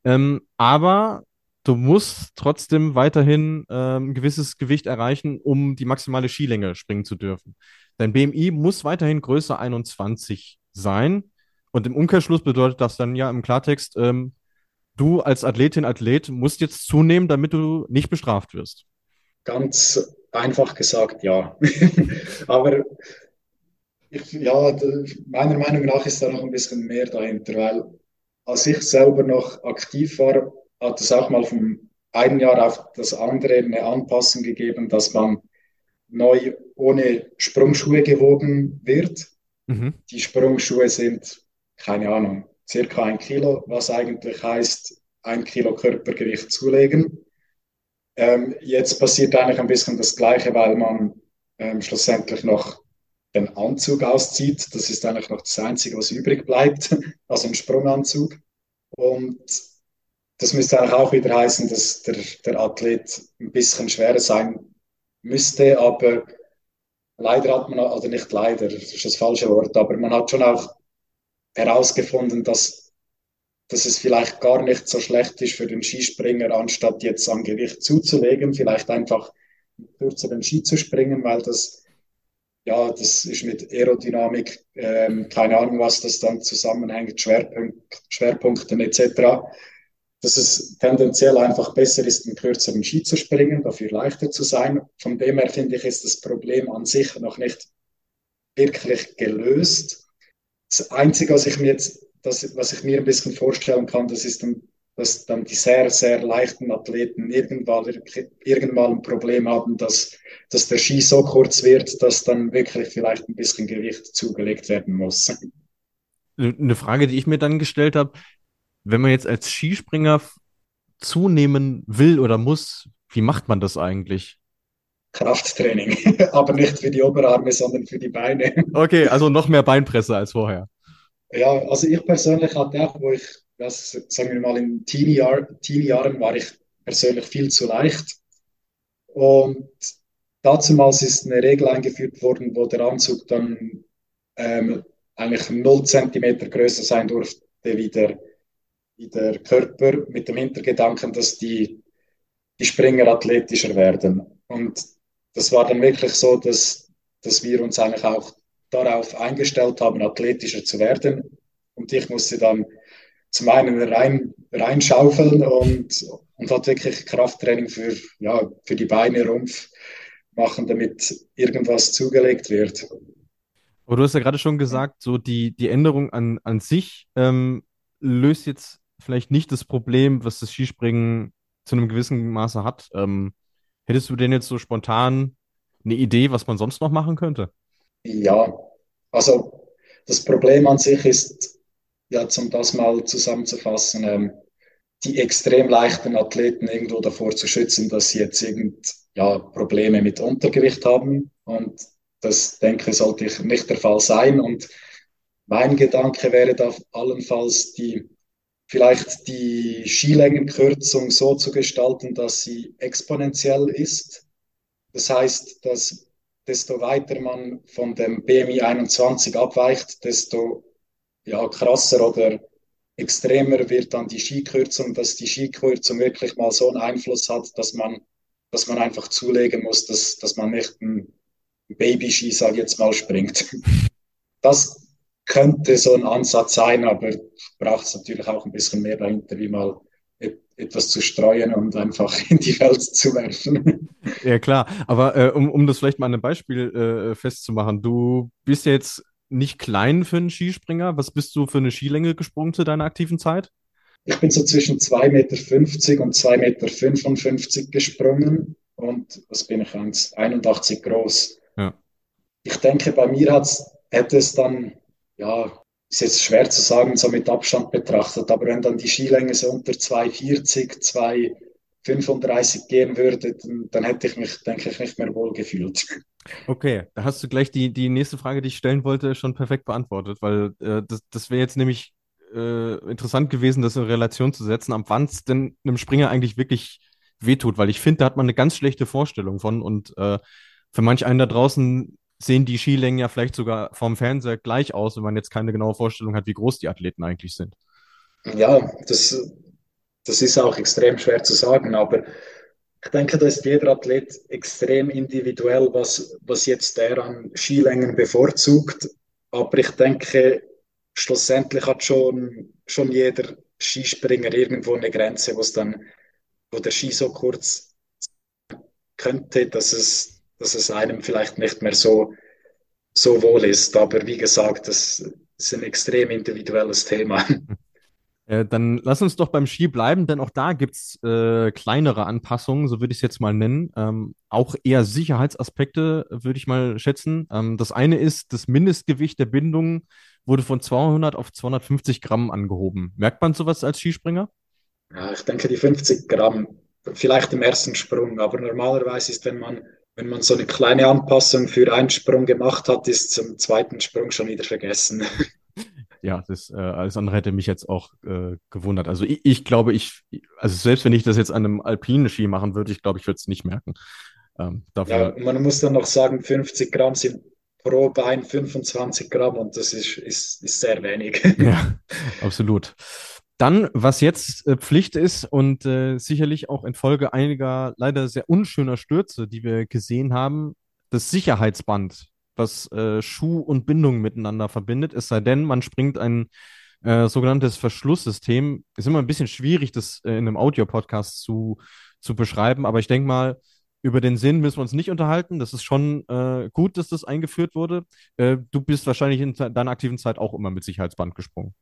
Ähm, aber du musst trotzdem weiterhin ähm, ein gewisses Gewicht erreichen, um die maximale Skilänge springen zu dürfen. Dein BMI muss weiterhin größer 21 sein. Und im Umkehrschluss bedeutet das dann ja im Klartext, ähm, du als Athletin, Athlet musst jetzt zunehmen, damit du nicht bestraft wirst. Ganz einfach gesagt, ja. *laughs* Aber ich, ja, meiner Meinung nach ist da noch ein bisschen mehr dahinter, weil als ich selber noch aktiv war, hat es auch mal vom einen Jahr auf das andere eine Anpassung gegeben, dass man neu ohne Sprungschuhe gewogen wird. Mhm. Die Sprungschuhe sind, keine Ahnung, circa ein Kilo, was eigentlich heißt, ein Kilo Körpergewicht zulegen. Ähm, jetzt passiert eigentlich ein bisschen das Gleiche, weil man ähm, schlussendlich noch den Anzug auszieht. Das ist eigentlich noch das Einzige, was übrig bleibt, *laughs* also ein Sprunganzug. Und das müsste eigentlich auch wieder heißen, dass der, der Athlet ein bisschen schwerer sein müsste, aber leider hat man, also nicht leider, das ist das falsche Wort, aber man hat schon auch herausgefunden, dass, dass es vielleicht gar nicht so schlecht ist für den Skispringer, anstatt jetzt an Gewicht zuzulegen, vielleicht einfach kürzer den Ski zu springen, weil das ja, das ist mit Aerodynamik, ähm, keine Ahnung, was das dann zusammenhängt, Schwerpunkt, Schwerpunkten etc., dass es tendenziell einfach besser ist, einen kürzeren Ski zu springen, dafür leichter zu sein. Von dem her finde ich, ist das Problem an sich noch nicht wirklich gelöst. Das Einzige, was ich mir jetzt, das, was ich mir ein bisschen vorstellen kann, das ist dann dass dann die sehr, sehr leichten Athleten irgendwann, irgendwann ein Problem haben, dass, dass der Ski so kurz wird, dass dann wirklich vielleicht ein bisschen Gewicht zugelegt werden muss. Eine Frage, die ich mir dann gestellt habe, wenn man jetzt als Skispringer zunehmen will oder muss, wie macht man das eigentlich? Krafttraining, *laughs* aber nicht für die Oberarme, sondern für die Beine. *laughs* Okay, also noch mehr Beinpresse als vorher. Ja, also ich persönlich hatte auch, wo ich das, sagen wir mal, in Teenie-Jahren Teenie war ich persönlich viel zu leicht. Und dazumals ist eine Regel eingeführt worden, wo der Anzug dann ähm, eigentlich 0 cm größer sein durfte wie der, der Körper, mit dem Hintergedanken, dass die, die Springer athletischer werden. Und das war dann wirklich so, dass, dass wir uns eigentlich auch darauf eingestellt haben, athletischer zu werden. Und ich musste dann zum einen rein, reinschaufeln und, und hat wirklich Krafttraining für, ja, für die Beine, Rumpf machen, damit irgendwas zugelegt wird. Aber du hast ja gerade schon gesagt, so die, die Änderung an, an sich ähm, löst jetzt vielleicht nicht das Problem, was das Skispringen zu einem gewissen Maße hat. Ähm, hättest du denn jetzt so spontan eine Idee, was man sonst noch machen könnte? Ja, also das Problem an sich ist, ja, um das mal zusammenzufassen, ähm, die extrem leichten Athleten irgendwo davor zu schützen, dass sie jetzt irgend, ja, Probleme mit Untergewicht haben. Und das, denke ich, sollte nicht der Fall sein. Und mein Gedanke wäre da allenfalls die, vielleicht die Skilängenkürzung so zu gestalten, dass sie exponentiell ist. Das heißt, dass desto weiter man von dem BMI 21 abweicht, desto ja, krasser oder extremer wird dann die Skikürzung, dass die Skikürzung wirklich mal so einen Einfluss hat, dass man, dass man einfach zulegen muss, dass, dass man nicht ein Baby-Ski, sage ich jetzt mal, springt. Das könnte so ein Ansatz sein, aber braucht es natürlich auch ein bisschen mehr dahinter, wie mal etwas zu streuen und einfach *laughs* in die Welt zu werfen. Ja, klar. Aber äh, um, um das vielleicht mal an einem Beispiel äh, festzumachen, du bist jetzt nicht klein für einen Skispringer. Was bist du für eine Skilänge gesprungen zu deiner aktiven Zeit? Ich bin so zwischen 2,50 Meter und 2,55 Meter gesprungen und was bin ich, 1,81 groß. Ja. Ich denke, bei mir hat's, hätte es dann, ja, ist jetzt schwer zu sagen, so mit Abstand betrachtet, aber wenn dann die Skilänge so unter 2,40, 2,35 gehen würde, dann, dann hätte ich mich, denke ich, nicht mehr wohl gefühlt. Okay, da hast du gleich die, die nächste Frage, die ich stellen wollte, schon perfekt beantwortet, weil äh, das, das wäre jetzt nämlich äh, interessant gewesen, das in Relation zu setzen, am wann es denn einem Springer eigentlich wirklich wehtut, weil ich finde, da hat man eine ganz schlechte Vorstellung von und äh, für manch einen da draußen sehen die Skilängen ja vielleicht sogar vom Fernseher gleich aus, wenn man jetzt keine genaue Vorstellung hat, wie groß die Athleten eigentlich sind. Ja, das, das ist auch extrem schwer zu sagen, aber ich denke, da ist jeder Athlet extrem individuell, was, was jetzt der an Skilängen bevorzugt. Aber ich denke, schlussendlich hat schon, schon jeder Skispringer irgendwo eine Grenze, wo dann, wo der Ski so kurz könnte, dass es, dass es einem vielleicht nicht mehr so, so wohl ist. Aber wie gesagt, das ist ein extrem individuelles Thema. *laughs* Äh, dann lass uns doch beim Ski bleiben, denn auch da gibt es äh, kleinere Anpassungen, so würde ich es jetzt mal nennen. Ähm, auch eher Sicherheitsaspekte, würde ich mal schätzen. Ähm, das eine ist, das Mindestgewicht der Bindung wurde von 200 auf 250 Gramm angehoben. Merkt man sowas als Skispringer? Ja, ich denke, die 50 Gramm, vielleicht im ersten Sprung, aber normalerweise ist, wenn man, wenn man so eine kleine Anpassung für einen Sprung gemacht hat, ist zum zweiten Sprung schon wieder vergessen. *laughs* ja, das äh, alles andere hätte mich jetzt auch äh, gewundert. Also ich, ich, glaube, ich, also selbst wenn ich das jetzt an einem alpinen Ski machen würde, ich glaube, ich würde es nicht merken. Ähm, dafür... Ja, man muss dann noch sagen, 50 Gramm sind pro Bein 25 Gramm und das ist, ist, ist sehr wenig. Ja, *laughs* absolut. Dann, was jetzt äh, Pflicht ist und äh, sicherlich auch infolge einiger leider sehr unschöner Stürze, die wir gesehen haben, das Sicherheitsband was äh, Schuh und Bindung miteinander verbindet, es sei denn, man springt ein äh, sogenanntes Verschlusssystem. Ist immer ein bisschen schwierig, das äh, in einem Audio-Podcast zu, zu beschreiben, aber ich denke mal, über den Sinn müssen wir uns nicht unterhalten. Das ist schon äh, gut, dass das eingeführt wurde. Äh, du bist wahrscheinlich in deiner aktiven Zeit auch immer mit Sicherheitsband gesprungen.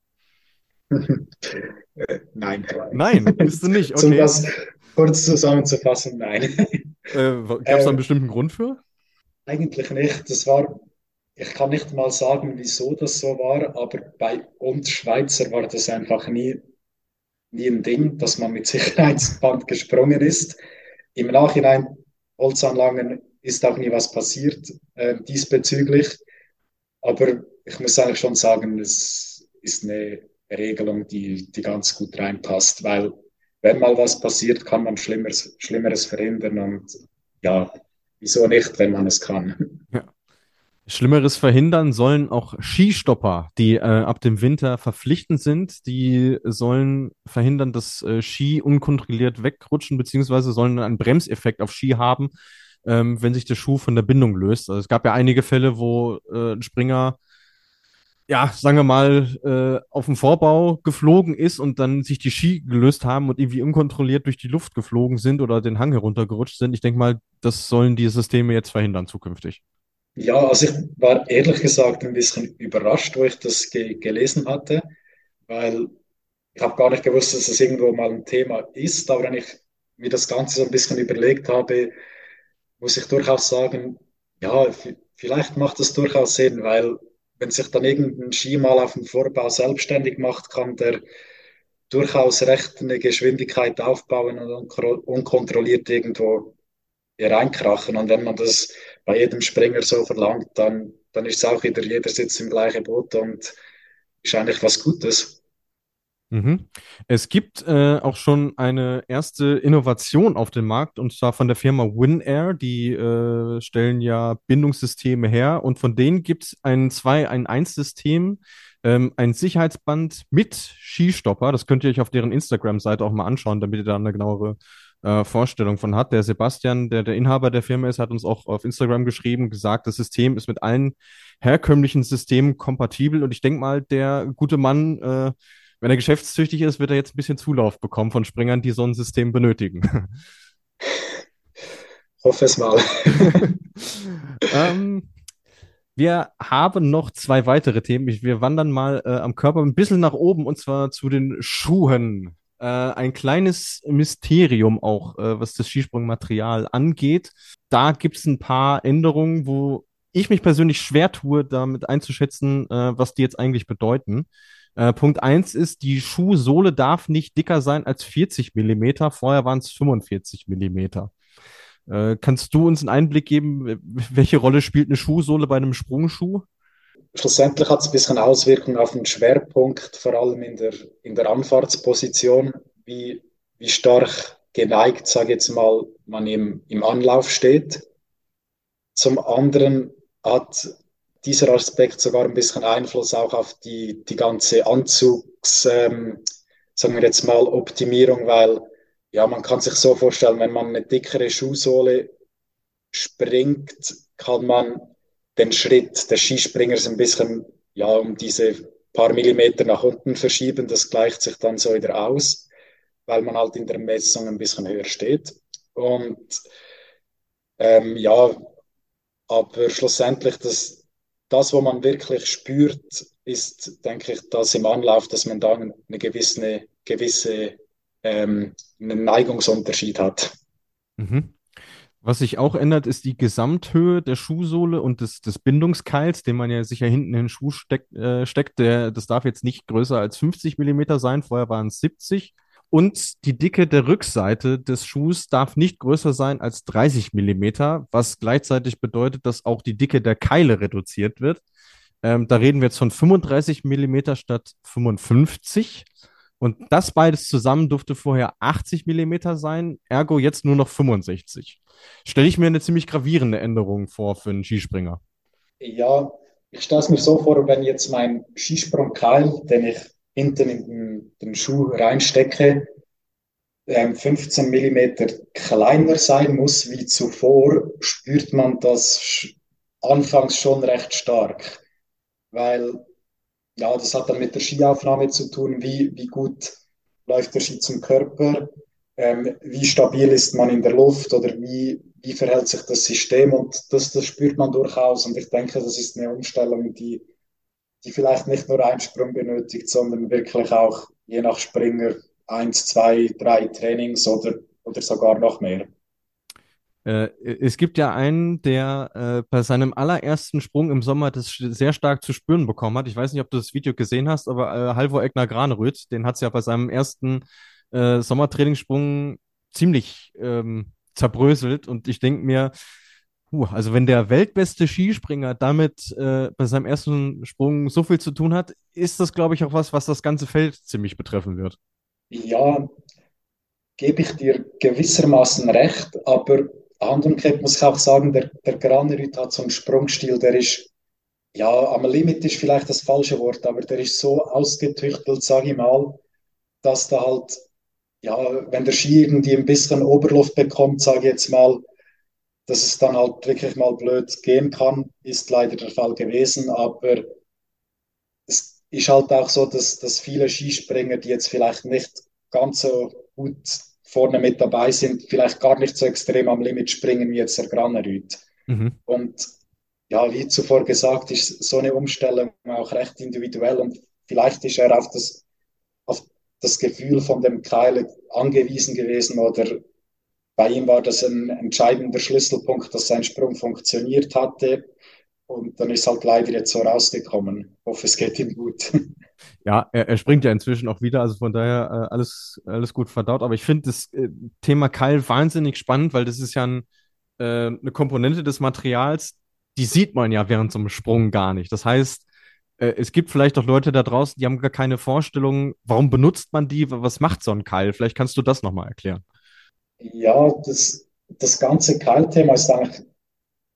Nein. Nein, bist du nicht. *laughs* Okay. Um das kurz zusammenzufassen, nein. Äh, Gab es da einen ähm, bestimmten Grund für? Eigentlich nicht. Das war, ich kann nicht mal sagen, wieso das so war, aber bei uns Schweizer war das einfach nie, nie ein Ding, dass man mit Sicherheitsband gesprungen ist. Im Nachhinein, Holzanlagen, ist auch nie was passiert äh, diesbezüglich. Aber ich muss eigentlich schon sagen, es ist eine Regelung, die, die ganz gut reinpasst, weil wenn mal was passiert, kann man Schlimmeres, Schlimmeres verhindern und ja, wieso nicht, wenn man es kann? Schlimmeres verhindern sollen auch Skistopper, die äh, ab dem Winter verpflichtend sind. Die sollen verhindern, dass äh, Ski unkontrolliert wegrutschen, beziehungsweise sollen einen Bremseffekt auf Ski haben, ähm, wenn sich der Schuh von der Bindung löst. Also es gab ja einige Fälle, wo äh, ein Springer ja, sagen wir mal, äh, auf dem Vorbau geflogen ist und dann sich die Ski gelöst haben und irgendwie unkontrolliert durch die Luft geflogen sind oder den Hang heruntergerutscht sind. Ich denke mal, das sollen die Systeme jetzt verhindern zukünftig. Ja, also ich war ehrlich gesagt ein bisschen überrascht, wo ich das ge gelesen hatte, weil ich habe gar nicht gewusst, dass das irgendwo mal ein Thema ist. Aber wenn ich mir das Ganze so ein bisschen überlegt habe, muss ich durchaus sagen, ja, vielleicht macht das durchaus Sinn, weil wenn sich dann irgendein Ski mal auf dem Vorbau selbstständig macht, kann der durchaus recht eine Geschwindigkeit aufbauen und unkontrolliert irgendwo reinkrachen. Und wenn man das bei jedem Springer so verlangt, dann, dann ist es auch wieder, jeder sitzt im gleichen Boot und ist eigentlich was Gutes. Mhm. Es gibt äh, auch schon eine erste Innovation auf dem Markt und zwar von der Firma WinAir. Die äh, stellen ja Bindungssysteme her und von denen gibt es ein 2-1-System, ähm, ein Sicherheitsband mit Skistopper. Das könnt ihr euch auf deren Instagram-Seite auch mal anschauen, damit ihr da eine genauere äh, Vorstellung von hat. Der Sebastian, der der Inhaber der Firma ist, hat uns auch auf Instagram geschrieben, gesagt, das System ist mit allen herkömmlichen Systemen kompatibel. Und ich denke mal, der gute Mann, äh, wenn er geschäftstüchtig ist, wird er jetzt ein bisschen Zulauf bekommen von Springern, die so ein System benötigen. *laughs* Hoffe es mal. *laughs* ähm, wir haben noch zwei weitere Themen. Wir wandern mal äh, am Körper ein bisschen nach oben und zwar zu den Schuhen. Äh, ein kleines Mysterium auch, äh, was das Skisprungmaterial angeht. Da gibt es ein paar Änderungen, wo ich mich persönlich schwer tue, damit einzuschätzen, äh, was die jetzt eigentlich bedeuten. Äh, Punkt eins ist, die Schuhsohle darf nicht dicker sein als 40 Millimeter. Vorher waren es 45 Millimeter. Äh, kannst du uns einen Einblick geben, welche Rolle spielt eine Schuhsohle bei einem Sprungschuh? Schlussendlich hat es ein bisschen Auswirkungen auf den Schwerpunkt, vor allem in der, in der Anfahrtsposition, wie, wie stark geneigt, sage ich jetzt mal, man im, im Anlauf steht. Zum anderen hat dieser Aspekt sogar ein bisschen Einfluss auch auf die, die ganze Anzugs, ähm, sagen wir jetzt mal, Optimierung, weil ja, man kann sich so vorstellen, wenn man eine dickere Schuhsohle springt, kann man den Schritt des Skispringers ein bisschen ja, um diese paar Millimeter nach unten verschieben. Das gleicht sich dann so wieder aus, weil man halt in der Messung ein bisschen höher steht. Und ähm, ja, aber schlussendlich das, das, was man wirklich spürt, ist, denke ich, das im Anlauf, dass man da eine gewisse, gewisse ähm, einen Neigungsunterschied hat. Mhm. Was sich auch ändert, ist die Gesamthöhe der Schuhsohle und des, des Bindungskeils, den man ja sicher hinten in den Schuh steck, äh, steckt. Der, das darf jetzt nicht größer als 50 Millimeter sein, vorher waren es 70. Und die Dicke der Rückseite des Schuhs darf nicht größer sein als 30 Millimeter, was gleichzeitig bedeutet, dass auch die Dicke der Keile reduziert wird. Ähm, da reden wir jetzt von 35 Millimeter statt 55. Und das beides zusammen durfte vorher 80 Millimeter sein, ergo jetzt nur noch 65. Stelle ich mir eine ziemlich gravierende Änderung vor für einen Skispringer. Ja, ich stelle es mir so vor, wenn jetzt mein Skisprungkeil, den ich hinten in den, den Schuh reinstecke, 15 ähm, Millimeter kleiner sein muss wie zuvor, spürt man das anfangs schon recht stark. Weil ja, das hat dann mit der Skiaufnahme zu tun, wie, wie gut läuft der Ski zum Körper, ähm, wie stabil ist man in der Luft oder wie, wie verhält sich das System und das, das spürt man durchaus und ich denke, das ist eine Umstellung, die, die vielleicht nicht nur einen Sprung benötigt, sondern wirklich auch je nach Springer eins, zwei, drei Trainings oder, oder sogar noch mehr. Äh, es gibt ja einen, der äh, bei seinem allerersten Sprung im Sommer das sehr stark zu spüren bekommen hat. Ich weiß nicht, ob du das Video gesehen hast, aber äh, Halvor Egner Graneröd, den hat es ja bei seinem ersten äh, Sommertrainingssprung ziemlich ähm, zerbröselt. Und ich denke mir, puh, also wenn der weltbeste Skispringer damit äh, bei seinem ersten Sprung so viel zu tun hat, ist das, glaube ich, auch was, was das ganze Feld ziemlich betreffen wird. Ja, gebe ich dir gewissermaßen recht, aber Hand umgekehrt muss ich auch sagen, der, der Granerüt hat so einen Sprungstil, der ist, ja, am Limit ist vielleicht das falsche Wort, aber der ist so ausgetüchtelt, sage ich mal, dass da halt, ja, wenn der Ski irgendwie ein bisschen Oberluft bekommt, sage ich jetzt mal, dass es dann halt wirklich mal blöd gehen kann, ist leider der Fall gewesen, aber es ist halt auch so, dass, dass viele Skispringer, die jetzt vielleicht nicht ganz so gut vorne mit dabei sind, vielleicht gar nicht so extrem am Limit springen wie jetzt der Granerüt. Mhm. Und ja, wie zuvor gesagt, ist so eine Umstellung auch recht individuell und vielleicht ist er auf das, auf das Gefühl von dem Keil angewiesen gewesen oder bei ihm war das ein entscheidender Schlüsselpunkt, dass sein Sprung funktioniert hatte. Und dann ist halt leider jetzt so rausgekommen. Ich hoffe, es geht ihm gut. *laughs* Ja, er, er springt ja inzwischen auch wieder, also von daher äh, alles, alles gut verdaut. Aber ich finde das äh, Thema Keil wahnsinnig spannend, weil das ist ja ein, äh, eine Komponente des Materials, die sieht man ja während so einem Sprung gar nicht. Das heißt, äh, es gibt vielleicht auch Leute da draußen, die haben gar keine Vorstellung, warum benutzt man die, was macht so ein Keil? Vielleicht kannst du das nochmal erklären. Ja, das, das ganze Keilthema ist eigentlich,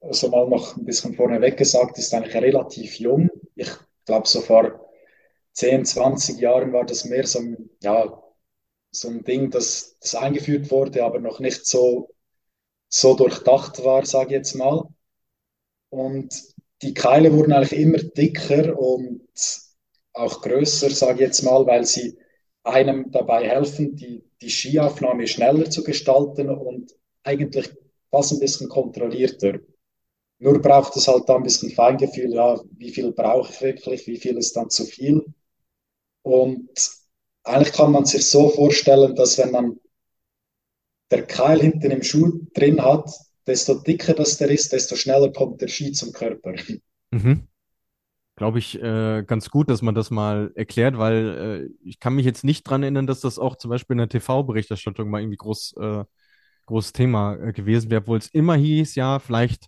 also mal noch ein bisschen vorneweg gesagt, ist eigentlich relativ jung. Ich glaube, so vor 10, 20 Jahren war das mehr so ein, ja, so ein Ding, das, das eingeführt wurde, aber noch nicht so, so durchdacht war, sage ich jetzt mal. Und die Keile wurden eigentlich immer dicker und auch größer, sage ich jetzt mal, weil sie einem dabei helfen, die, die Skiaufnahme schneller zu gestalten und eigentlich fast ein bisschen kontrollierter. Nur braucht es halt da ein bisschen Feingefühl, ja, wie viel brauche ich wirklich, wie viel ist dann zu viel. Und eigentlich kann man sich so vorstellen, dass wenn man der Keil hinten im Schuh drin hat, desto dicker das der ist, desto schneller kommt der Ski zum Körper. Mhm. Glaube ich äh, ganz gut, dass man das mal erklärt, weil äh, ich kann mich jetzt nicht dran erinnern, dass das auch zum Beispiel in der TV-Berichterstattung mal irgendwie groß, äh, großes Thema äh, gewesen wäre, obwohl es immer hieß, ja, vielleicht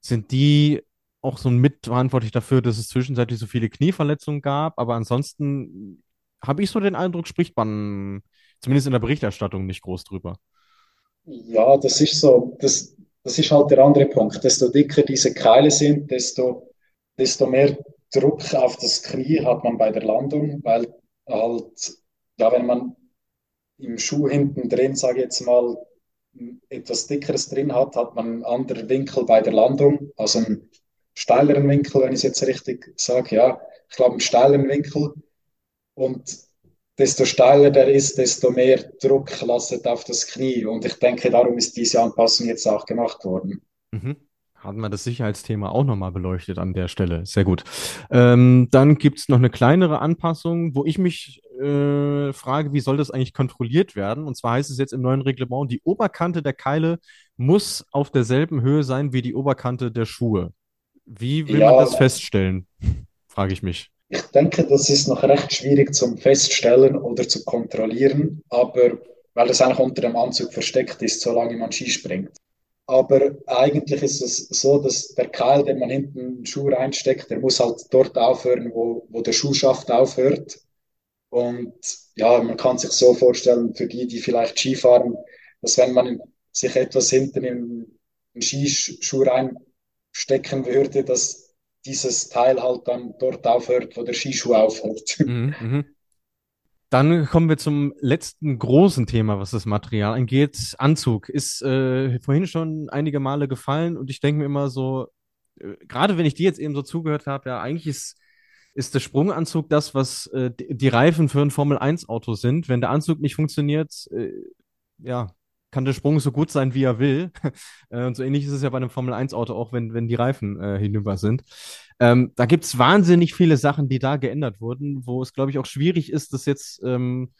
sind die auch so mitverantwortlich dafür, dass es zwischenzeitlich so viele Knieverletzungen gab, aber ansonsten habe ich so den Eindruck, spricht man zumindest in der Berichterstattung nicht groß drüber. Ja, das ist so, das, das ist halt der andere Punkt. Desto dicker diese Keile sind, desto, desto mehr Druck auf das Knie hat man bei der Landung, weil halt, ja, wenn man im Schuh hinten drin, sage ich jetzt mal, etwas Dickeres drin hat, hat man einen anderen Winkel bei der Landung, also einen steileren Winkel, wenn ich es jetzt richtig sage, ja, ich glaube einen steileren Winkel. Und desto steiler der ist, desto mehr Druck lastet auf das Knie. Und ich denke, darum ist diese Anpassung jetzt auch gemacht worden. Mhm. Hatten wir das Sicherheitsthema auch nochmal beleuchtet an der Stelle. Sehr gut. Ähm, dann gibt es noch eine kleinere Anpassung, wo ich mich äh, frage, wie soll das eigentlich kontrolliert werden? Und zwar heißt es jetzt im neuen Reglement, die Oberkante der Keile muss auf derselben Höhe sein wie die Oberkante der Schuhe. Wie will ja, man das feststellen? Frage ich mich. Ich denke, das ist noch recht schwierig zum Feststellen oder zu kontrollieren, aber weil das eigentlich unter dem Anzug versteckt ist, solange man Ski springt. Aber eigentlich ist es so, dass der Keil, den man hinten in den Schuh reinsteckt, der muss halt dort aufhören, wo, wo der Schuhschaft aufhört. Und ja, man kann sich so vorstellen, für die, die vielleicht Ski fahren, dass wenn man sich etwas hinten im, im Skischuh reinstecken würde, dass dieses Teil halt dann dort aufhört, wo der Skischuh aufhört. Mhm, mh. Dann kommen wir zum letzten großen Thema, was das Material angeht. Anzug ist äh, vorhin schon einige Male gefallen und ich denke mir immer so, äh, gerade wenn ich dir jetzt eben so zugehört habe, ja, eigentlich ist, ist der Sprunganzug das, was äh, die Reifen für ein Formel-1-Auto sind. Wenn der Anzug nicht funktioniert, äh, ja, kann der Sprung so gut sein, wie er will. *laughs* Äh, und so ähnlich ist es ja bei einem Formel-1-Auto auch, wenn, wenn die Reifen äh, hinüber sind. Ähm, da gibt es wahnsinnig viele Sachen, die da geändert wurden, wo es, glaube ich, auch schwierig ist, das jetzt ähm,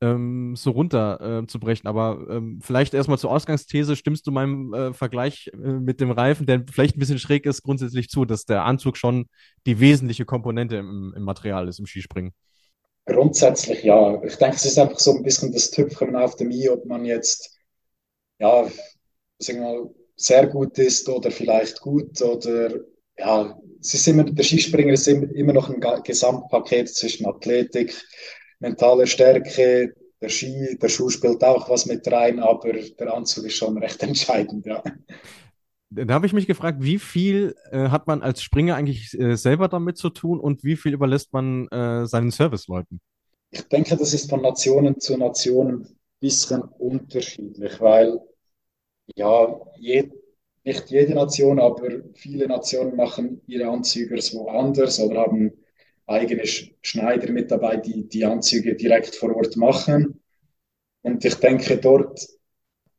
ähm, so runter äh. Aber ähm, vielleicht erstmal zur Ausgangsthese, stimmst du meinem äh, Vergleich äh, mit dem Reifen, der vielleicht ein bisschen schräg ist, grundsätzlich zu, dass der Anzug schon die wesentliche Komponente im, im Material ist im Skispringen? Grundsätzlich ja. Ich denke, es ist einfach so ein bisschen das Tüpfchen auf dem i, ob man jetzt ja, sagen wir sehr gut ist oder vielleicht gut oder ja, es ist immer, der Skispringer ist immer noch ein Gesamtpaket zwischen Athletik, mentaler Stärke, der Ski, der Schuh spielt auch was mit rein, aber der Anzug ist schon recht *laughs* entscheidend, ja. Da habe ich mich gefragt, wie viel äh, hat man als Springer eigentlich äh, selber damit zu tun und wie viel überlässt man äh, seinen Serviceleuten? Ich denke, das ist von Nationen zu Nationen ein bisschen unterschiedlich, weil ja, je, nicht jede Nation, aber viele Nationen machen ihre Anzüge woanders oder haben eigene Schneider mit dabei, die die Anzüge direkt vor Ort machen. Und ich denke, dort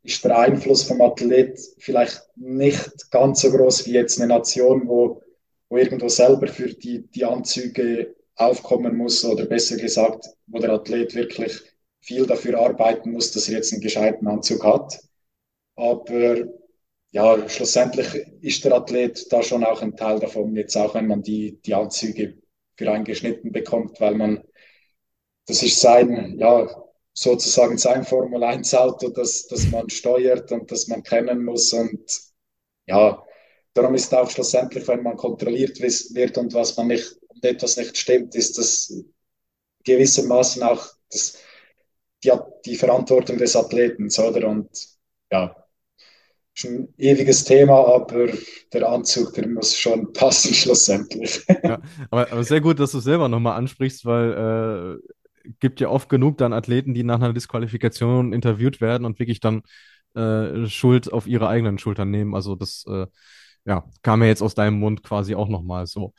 ist der Einfluss vom Athlet vielleicht nicht ganz so groß wie jetzt eine Nation, wo, wo irgendwo selber für die, die Anzüge aufkommen muss oder besser gesagt, wo der Athlet wirklich viel dafür arbeiten muss, dass er jetzt einen gescheiten Anzug hat. Aber ja, schlussendlich ist der Athlet da schon auch ein Teil davon, jetzt auch wenn man die, die Anzüge für einen geschnitten bekommt, weil man, das ist sein, ja, sozusagen sein Formel 1 Auto, das, das man steuert und das man kennen muss. Und ja, darum ist auch schlussendlich, wenn man kontrolliert wird und was man nicht, und etwas nicht stimmt, ist das gewissermaßen auch das, die, die Verantwortung des Athleten, oder? Und ja, ist ein ewiges Thema, aber der Anzug, der muss schon passen *laughs* schlussendlich. Ja, aber, aber sehr gut, dass du es selber nochmal ansprichst, weil äh, gibt ja oft genug dann Athleten, die nach einer Disqualifikation interviewt werden und wirklich dann äh, Schuld auf ihre eigenen Schultern nehmen. Also das äh, ja, kam ja jetzt aus deinem Mund quasi auch nochmal so.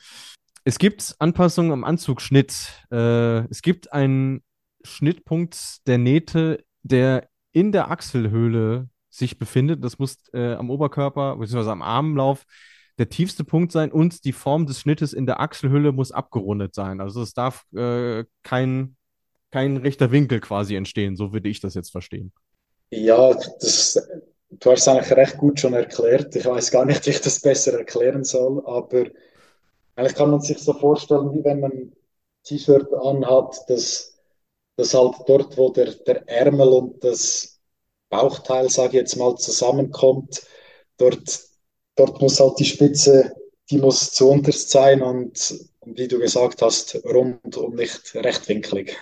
Es gibt Anpassungen am Anzugschnitt. Äh, es gibt einen Schnittpunkt der Nähte, der in der Achselhöhle sich befindet. Das muss äh, am Oberkörper bzw. am Armlauf der tiefste Punkt sein und die Form des Schnittes in der Achselhülle muss abgerundet sein. Also es darf äh, kein, kein rechter Winkel quasi entstehen, so würde ich das jetzt verstehen. Ja, das, du hast es eigentlich recht gut schon erklärt. Ich weiß gar nicht, wie ich das besser erklären soll, aber eigentlich kann man sich so vorstellen, wie wenn man ein T-Shirt anhat, dass, dass halt dort, wo der, der Ärmel und das Bauchteil, sage ich jetzt mal, zusammenkommt, dort, dort muss halt die Spitze, die muss zu unterst sein und, und wie du gesagt hast, rund und nicht rechtwinklig.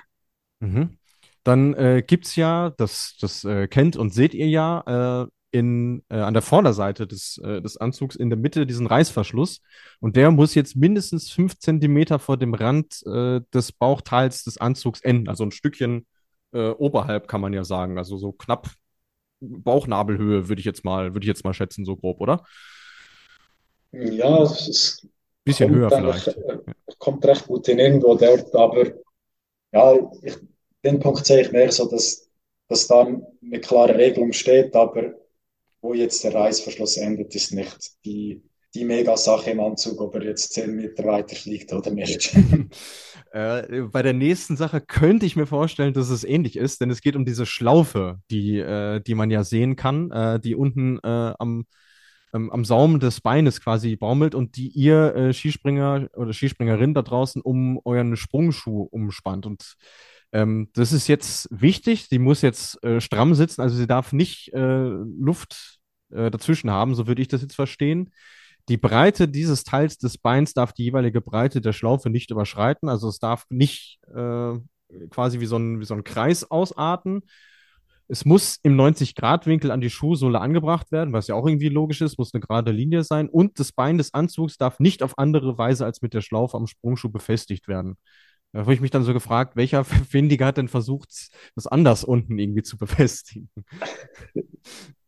Mhm. Dann äh, gibt es ja, das, das äh, kennt und seht ihr ja, äh, in, äh, an der Vorderseite des, äh, des Anzugs in der Mitte diesen Reißverschluss. Und der muss jetzt mindestens fünf Zentimeter vor dem Rand äh, des Bauchteils des Anzugs enden. Also ein Stückchen äh, oberhalb kann man ja sagen. Also so knapp Bauchnabelhöhe würde ich jetzt mal, würde ich jetzt mal schätzen, so grob, oder? Ja, es ist Bisschen höher vielleicht. Äh, kommt recht gut in irgendwo dort, aber ja, ich, den Punkt sehe ich mehr so, dass, dass da eine klare Regelung steht, aber wo jetzt der Reißverschluss endet, ist nicht die, die Mega-Sache im Anzug, ob er jetzt 10 Meter weiter fliegt oder nicht. *laughs* äh, bei der nächsten Sache könnte ich mir vorstellen, dass es ähnlich ist, denn es geht um diese Schlaufe, die, äh, die man ja sehen kann, äh, die unten äh, am, ähm, am Saum des Beines quasi baumelt und die ihr äh, Skispringer oder Skispringerin da draußen um euren Sprungschuh umspannt. Und ähm, das ist jetzt wichtig. Die muss jetzt äh, stramm sitzen, also sie darf nicht Luft dazwischen haben, so würde ich das jetzt verstehen. Die Breite dieses Teils des Beins darf die jeweilige Breite der Schlaufe nicht überschreiten. Also es darf nicht äh, quasi wie so, ein, wie so ein Kreis ausarten. Es muss im 90-Grad-Winkel an die Schuhsohle angebracht werden, was ja auch irgendwie logisch ist, muss eine gerade Linie sein. Und das Bein des Anzugs darf nicht auf andere Weise als mit der Schlaufe am Sprungschuh befestigt werden. Da habe ich mich dann so gefragt, welcher *laughs* Findiger hat denn versucht, das anders unten irgendwie zu befestigen?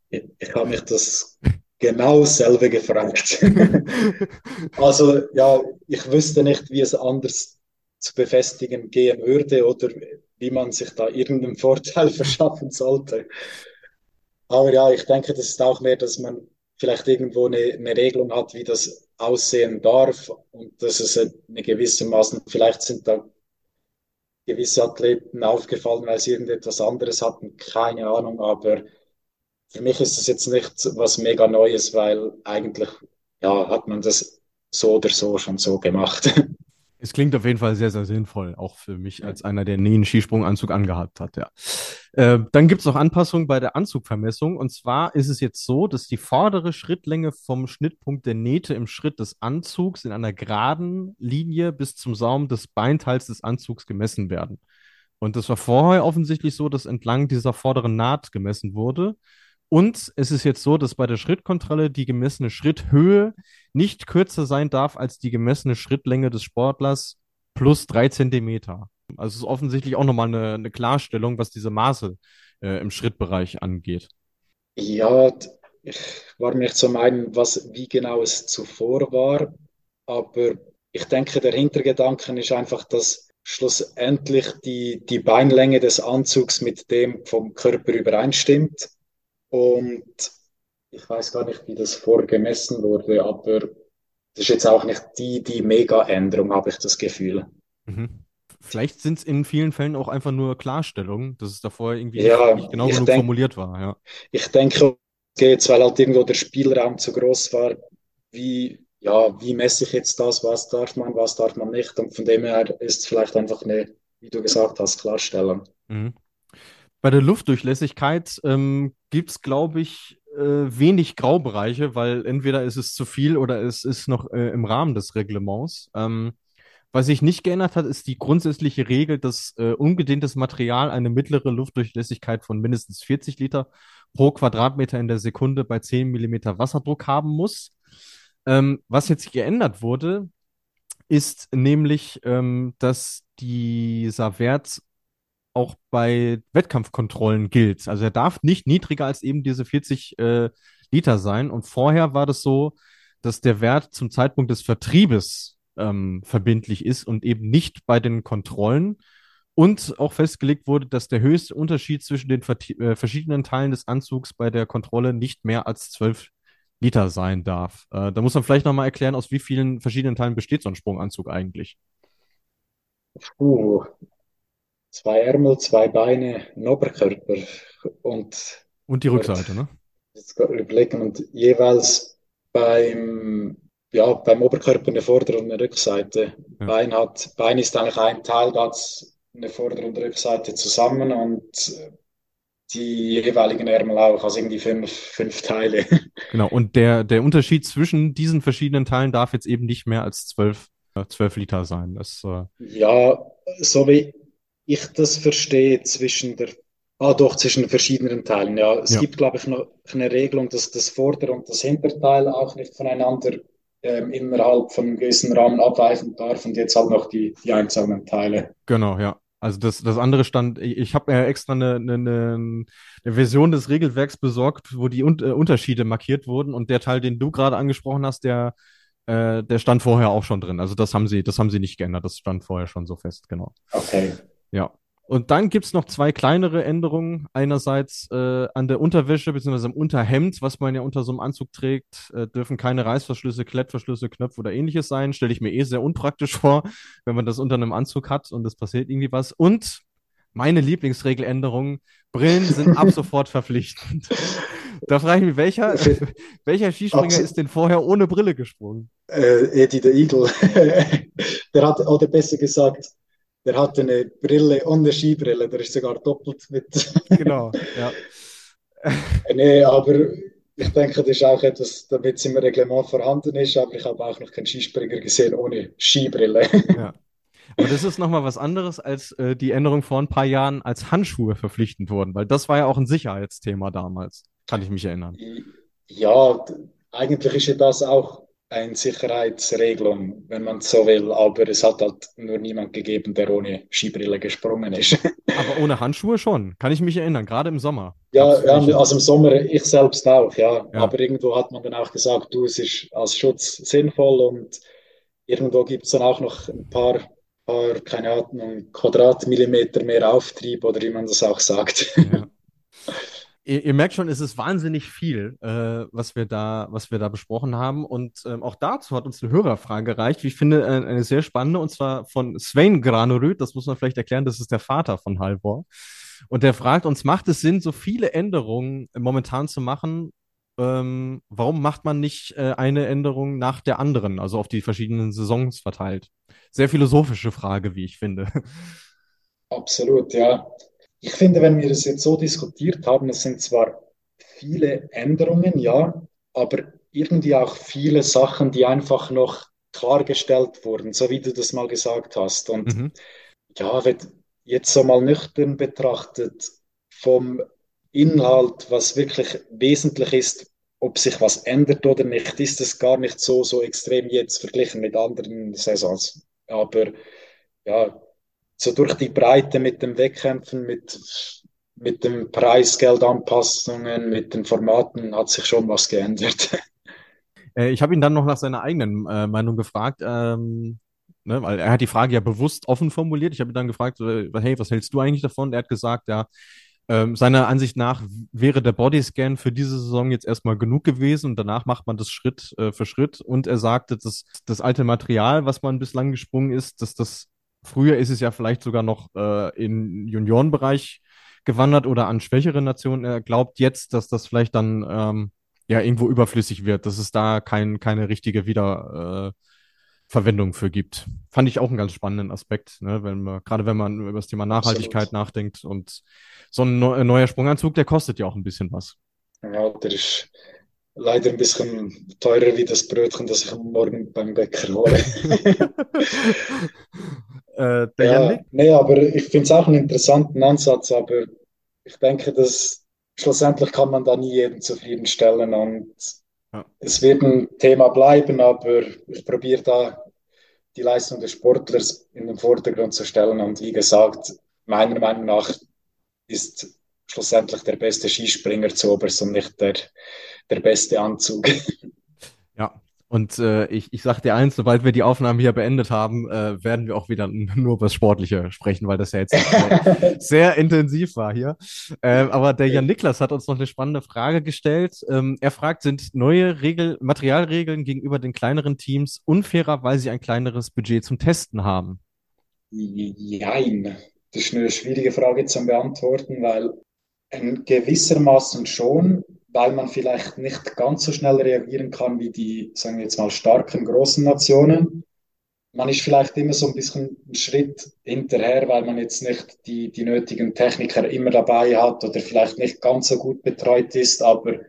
Ich, ich habe mich das genau dasselbe gefragt. *laughs* also ja, ich wüsste nicht, wie es anders zu befestigen gehen würde oder wie man sich da irgendeinen Vorteil *laughs* verschaffen sollte. Aber ja, ich denke, das ist auch mehr, dass man vielleicht irgendwo eine, eine Regelung hat, wie das aussehen darf und dass es eine gewisse Maßen, vielleicht sind da gewisse Athleten aufgefallen, weil sie irgendetwas anderes hatten, keine Ahnung, aber für mich ist das jetzt nicht was mega Neues, weil eigentlich ja, hat man das so oder so schon so gemacht. *laughs* Es klingt auf jeden Fall sehr, sehr sinnvoll, auch für mich als einer, der nie einen Skisprunganzug angehabt hat, ja. Äh, dann gibt es noch Anpassungen bei der Anzugvermessung. Und zwar ist es jetzt so, dass die vordere Schrittlänge vom Schnittpunkt der Nähte im Schritt des Anzugs in einer geraden Linie bis zum Saum des Beinteils des Anzugs gemessen werden. Und das war vorher offensichtlich so, dass entlang dieser vorderen Naht gemessen wurde. Und es ist jetzt so, dass bei der Schrittkontrolle die gemessene Schritthöhe nicht kürzer sein darf als die gemessene Schrittlänge des Sportlers plus drei Zentimeter. Also es ist offensichtlich auch nochmal eine, eine Klarstellung, was diese Maße äh, im Schrittbereich angeht. Ja, ich war mir so meinen, was, wie genau es zuvor war, aber ich denke, der Hintergedanken ist einfach, dass schlussendlich die, die Beinlänge des Anzugs mit dem vom Körper übereinstimmt und ich weiß gar nicht, wie das vorgemessen wurde, aber das ist jetzt auch nicht die, die Mega-Änderung, habe ich das Gefühl. Mhm. Vielleicht sind es in vielen Fällen auch einfach nur Klarstellungen, dass es davor irgendwie ja, nicht genau genug denk, formuliert war. Ja. Ich denke, geht weil halt irgendwo der Spielraum zu groß war. Wie, ja, wie messe ich jetzt das? Was darf man, was darf man nicht? Und von dem her ist es vielleicht einfach eine, wie du gesagt hast, Klarstellung. Mhm. Bei der Luftdurchlässigkeit ähm, gibt es, glaube ich, äh, wenig Graubereiche, weil entweder ist es zu viel oder es ist noch äh, im Rahmen des Reglements. Ähm, was sich nicht geändert hat, ist die grundsätzliche Regel, dass äh, ungedehntes Material eine mittlere Luftdurchlässigkeit von mindestens 40 Liter pro Quadratmeter in der Sekunde bei 10 Millimeter Wasserdruck haben muss. Ähm, was jetzt geändert wurde, ist nämlich, ähm, dass dieser Wert auch bei Wettkampfkontrollen gilt. Also er darf nicht niedriger als eben diese 40 äh, Liter sein. Und vorher war das so, dass der Wert zum Zeitpunkt des Vertriebes ähm, verbindlich ist und eben nicht bei den Kontrollen. Und auch festgelegt wurde, dass der höchste Unterschied zwischen den äh, verschiedenen Teilen des Anzugs bei der Kontrolle nicht mehr als 12 Liter sein darf. Äh, da muss man vielleicht nochmal erklären, aus wie vielen verschiedenen Teilen besteht so ein Sprunganzug eigentlich. Puh, zwei Ärmel, zwei Beine, ein Oberkörper und. Und die Rückseite, ne? Jetzt überlegen und jeweils beim, ja, beim Oberkörper eine Vorder- und eine Rückseite. Ja. Bein, hat, Bein ist eigentlich ein Teil, da hat eine Vorder- und Rückseite zusammen und die jeweiligen Ärmel auch, also irgendwie fünf, fünf Teile. *laughs* Genau, und der, der Unterschied zwischen diesen verschiedenen Teilen darf jetzt eben nicht mehr als zwölf, äh, zwölf Liter sein. Das, äh ja, so wie ich das verstehe, zwischen der, ah doch, zwischen den verschiedenen Teilen. Ja, es ja. gibt, glaube ich, noch eine Regelung, dass das Vorder- und das Hinterteil auch nicht voneinander ähm, innerhalb von einem gewissen Rahmen abweichen darf und jetzt halt noch die, die einzelnen Teile. Genau, ja. Also das, das andere stand, ich, ich habe mir extra eine, eine, eine, Version des Regelwerks besorgt, wo die Un äh, Unterschiede markiert wurden und der Teil, den du gerade angesprochen hast, der, äh, der stand vorher auch schon drin. Also das haben sie, das haben sie nicht geändert, das stand vorher schon so fest, genau. Okay. Ja. Und dann gibt es noch zwei kleinere Änderungen. Einerseits äh, an der Unterwäsche bzw. am Unterhemd, was man ja unter so einem Anzug trägt, äh, dürfen keine Reißverschlüsse, Klettverschlüsse, Knöpfe oder ähnliches sein. Stelle ich mir eh sehr unpraktisch vor, wenn man das unter einem Anzug hat und es passiert irgendwie was. Und meine Lieblingsregeländerung, Brillen sind ab *laughs* sofort verpflichtend. Da frage ich mich, welcher, *laughs* welcher Skispringer ist denn vorher ohne Brille gesprungen? Äh, Eddie der Eagle. *laughs* der hat, oder besser gesagt, der hat eine Brille und eine Skibrille, der ist sogar doppelt mit. *laughs* genau, ja. *laughs* nee, aber ich denke, das ist auch etwas, damit es im Reglement vorhanden ist, aber ich habe auch noch keinen Skispringer gesehen ohne Skibrille. *laughs* ja. Aber das ist nochmal was anderes als äh, die Änderung vor ein paar Jahren, als Handschuhe verpflichtend wurden, weil das war ja auch ein Sicherheitsthema damals, kann ich mich erinnern. Ja, eigentlich ist ja das auch eine Sicherheitsregelung, wenn man so will, aber es hat halt nur niemand gegeben, der ohne Skibrille gesprungen ist. *laughs* aber ohne Handschuhe schon, kann ich mich erinnern, gerade im Sommer. Ja, ja also im Sommer, ich selbst auch, ja. ja. Aber irgendwo hat man dann auch gesagt, du, es ist als Schutz sinnvoll und irgendwo gibt es dann auch noch ein paar, paar, keine Ahnung, Quadratmillimeter mehr Auftrieb oder wie man das auch sagt. Ja. *laughs* Ihr, ihr, merkt schon, es ist wahnsinnig viel, äh, was, wir da, was wir da besprochen haben. Und ähm, auch dazu hat uns eine Hörerfrage gereicht, wie ich finde, äh, eine sehr spannende, und zwar von Sven Granorüt. Das muss man vielleicht erklären, das ist der Vater von Halvor. Und der fragt uns, macht es Sinn, so viele Änderungen momentan zu machen? Ähm, warum macht man nicht äh, eine Änderung nach der anderen, also auf die verschiedenen Saisons verteilt? Sehr philosophische Frage, wie ich finde. *laughs* Absolut, ja. Ich finde, wenn wir es jetzt so diskutiert haben, es sind zwar viele Änderungen, ja, aber irgendwie auch viele Sachen, die einfach noch klargestellt wurden, so wie du das mal gesagt hast. Und mhm. ja, jetzt so mal nüchtern betrachtet, vom Inhalt, was wirklich wesentlich ist, ob sich was ändert oder nicht, ist es gar nicht so, so extrem jetzt verglichen mit anderen Saisons. Aber ja, so durch die Breite mit dem Wettkämpfen, mit, mit den Preisgeldanpassungen, mit den Formaten hat sich schon was geändert. *laughs* Äh, ich habe ihn dann noch nach seiner eigenen äh, Meinung gefragt, ähm, ne, weil er hat die Frage ja bewusst offen formuliert. Ich habe ihn dann gefragt, äh, hey, was hältst du eigentlich davon? Er hat gesagt, ja, ähm, seiner Ansicht nach wäre der Bodyscan für diese Saison jetzt erstmal genug gewesen und danach macht man das Schritt äh, für Schritt. Und er sagte, dass das alte Material, was man bislang gesprungen ist, dass das Früher ist es ja vielleicht sogar noch äh, in Juniorenbereich gewandert oder an schwächere Nationen. Er glaubt jetzt, dass das vielleicht dann ähm, ja irgendwo überflüssig wird, dass es da kein, keine richtige Wiederverwendung äh, für gibt. Fand ich auch einen ganz spannenden Aspekt, ne? wenn man, gerade wenn man über das Thema Nachhaltigkeit Absolut. nachdenkt und so ein neuer Sprunganzug, der kostet ja auch ein bisschen was. Ja, der ist leider ein bisschen teurer wie das Brötchen, das ich morgen beim Bäcker hole. *laughs* äh, ja, nee, aber ich finde es auch einen interessanten Ansatz, aber ich denke, dass schlussendlich kann man da nie jeden zufriedenstellen und ja. es wird ein Thema bleiben, aber ich probiere da die Leistung des Sportlers in den Vordergrund zu stellen und wie gesagt, meiner Meinung nach ist schlussendlich der beste Skispringer zu Oberst und nicht der, der beste Anzug. *laughs* Ja, und äh, ich, ich sage dir eins, sobald wir die Aufnahmen hier beendet haben, äh, werden wir auch wieder *laughs* nur über das Sportliche sprechen, weil das ja jetzt *laughs* sehr, intensiv war hier. Ähm, aber der Jan Niklas hat uns noch eine spannende Frage gestellt. Ähm, er fragt, sind neue Regel Materialregeln gegenüber den kleineren Teams unfairer, weil sie ein kleineres Budget zum Testen haben? Nein, das ist eine schwierige Frage zu beantworten, weil gewissermaßen schon, weil man vielleicht nicht ganz so schnell reagieren kann wie die, sagen wir jetzt mal, starken großen Nationen. Man ist vielleicht immer so ein bisschen einen Schritt hinterher, weil man jetzt nicht die, die nötigen Techniker immer dabei hat oder vielleicht nicht ganz so gut betreut ist, aber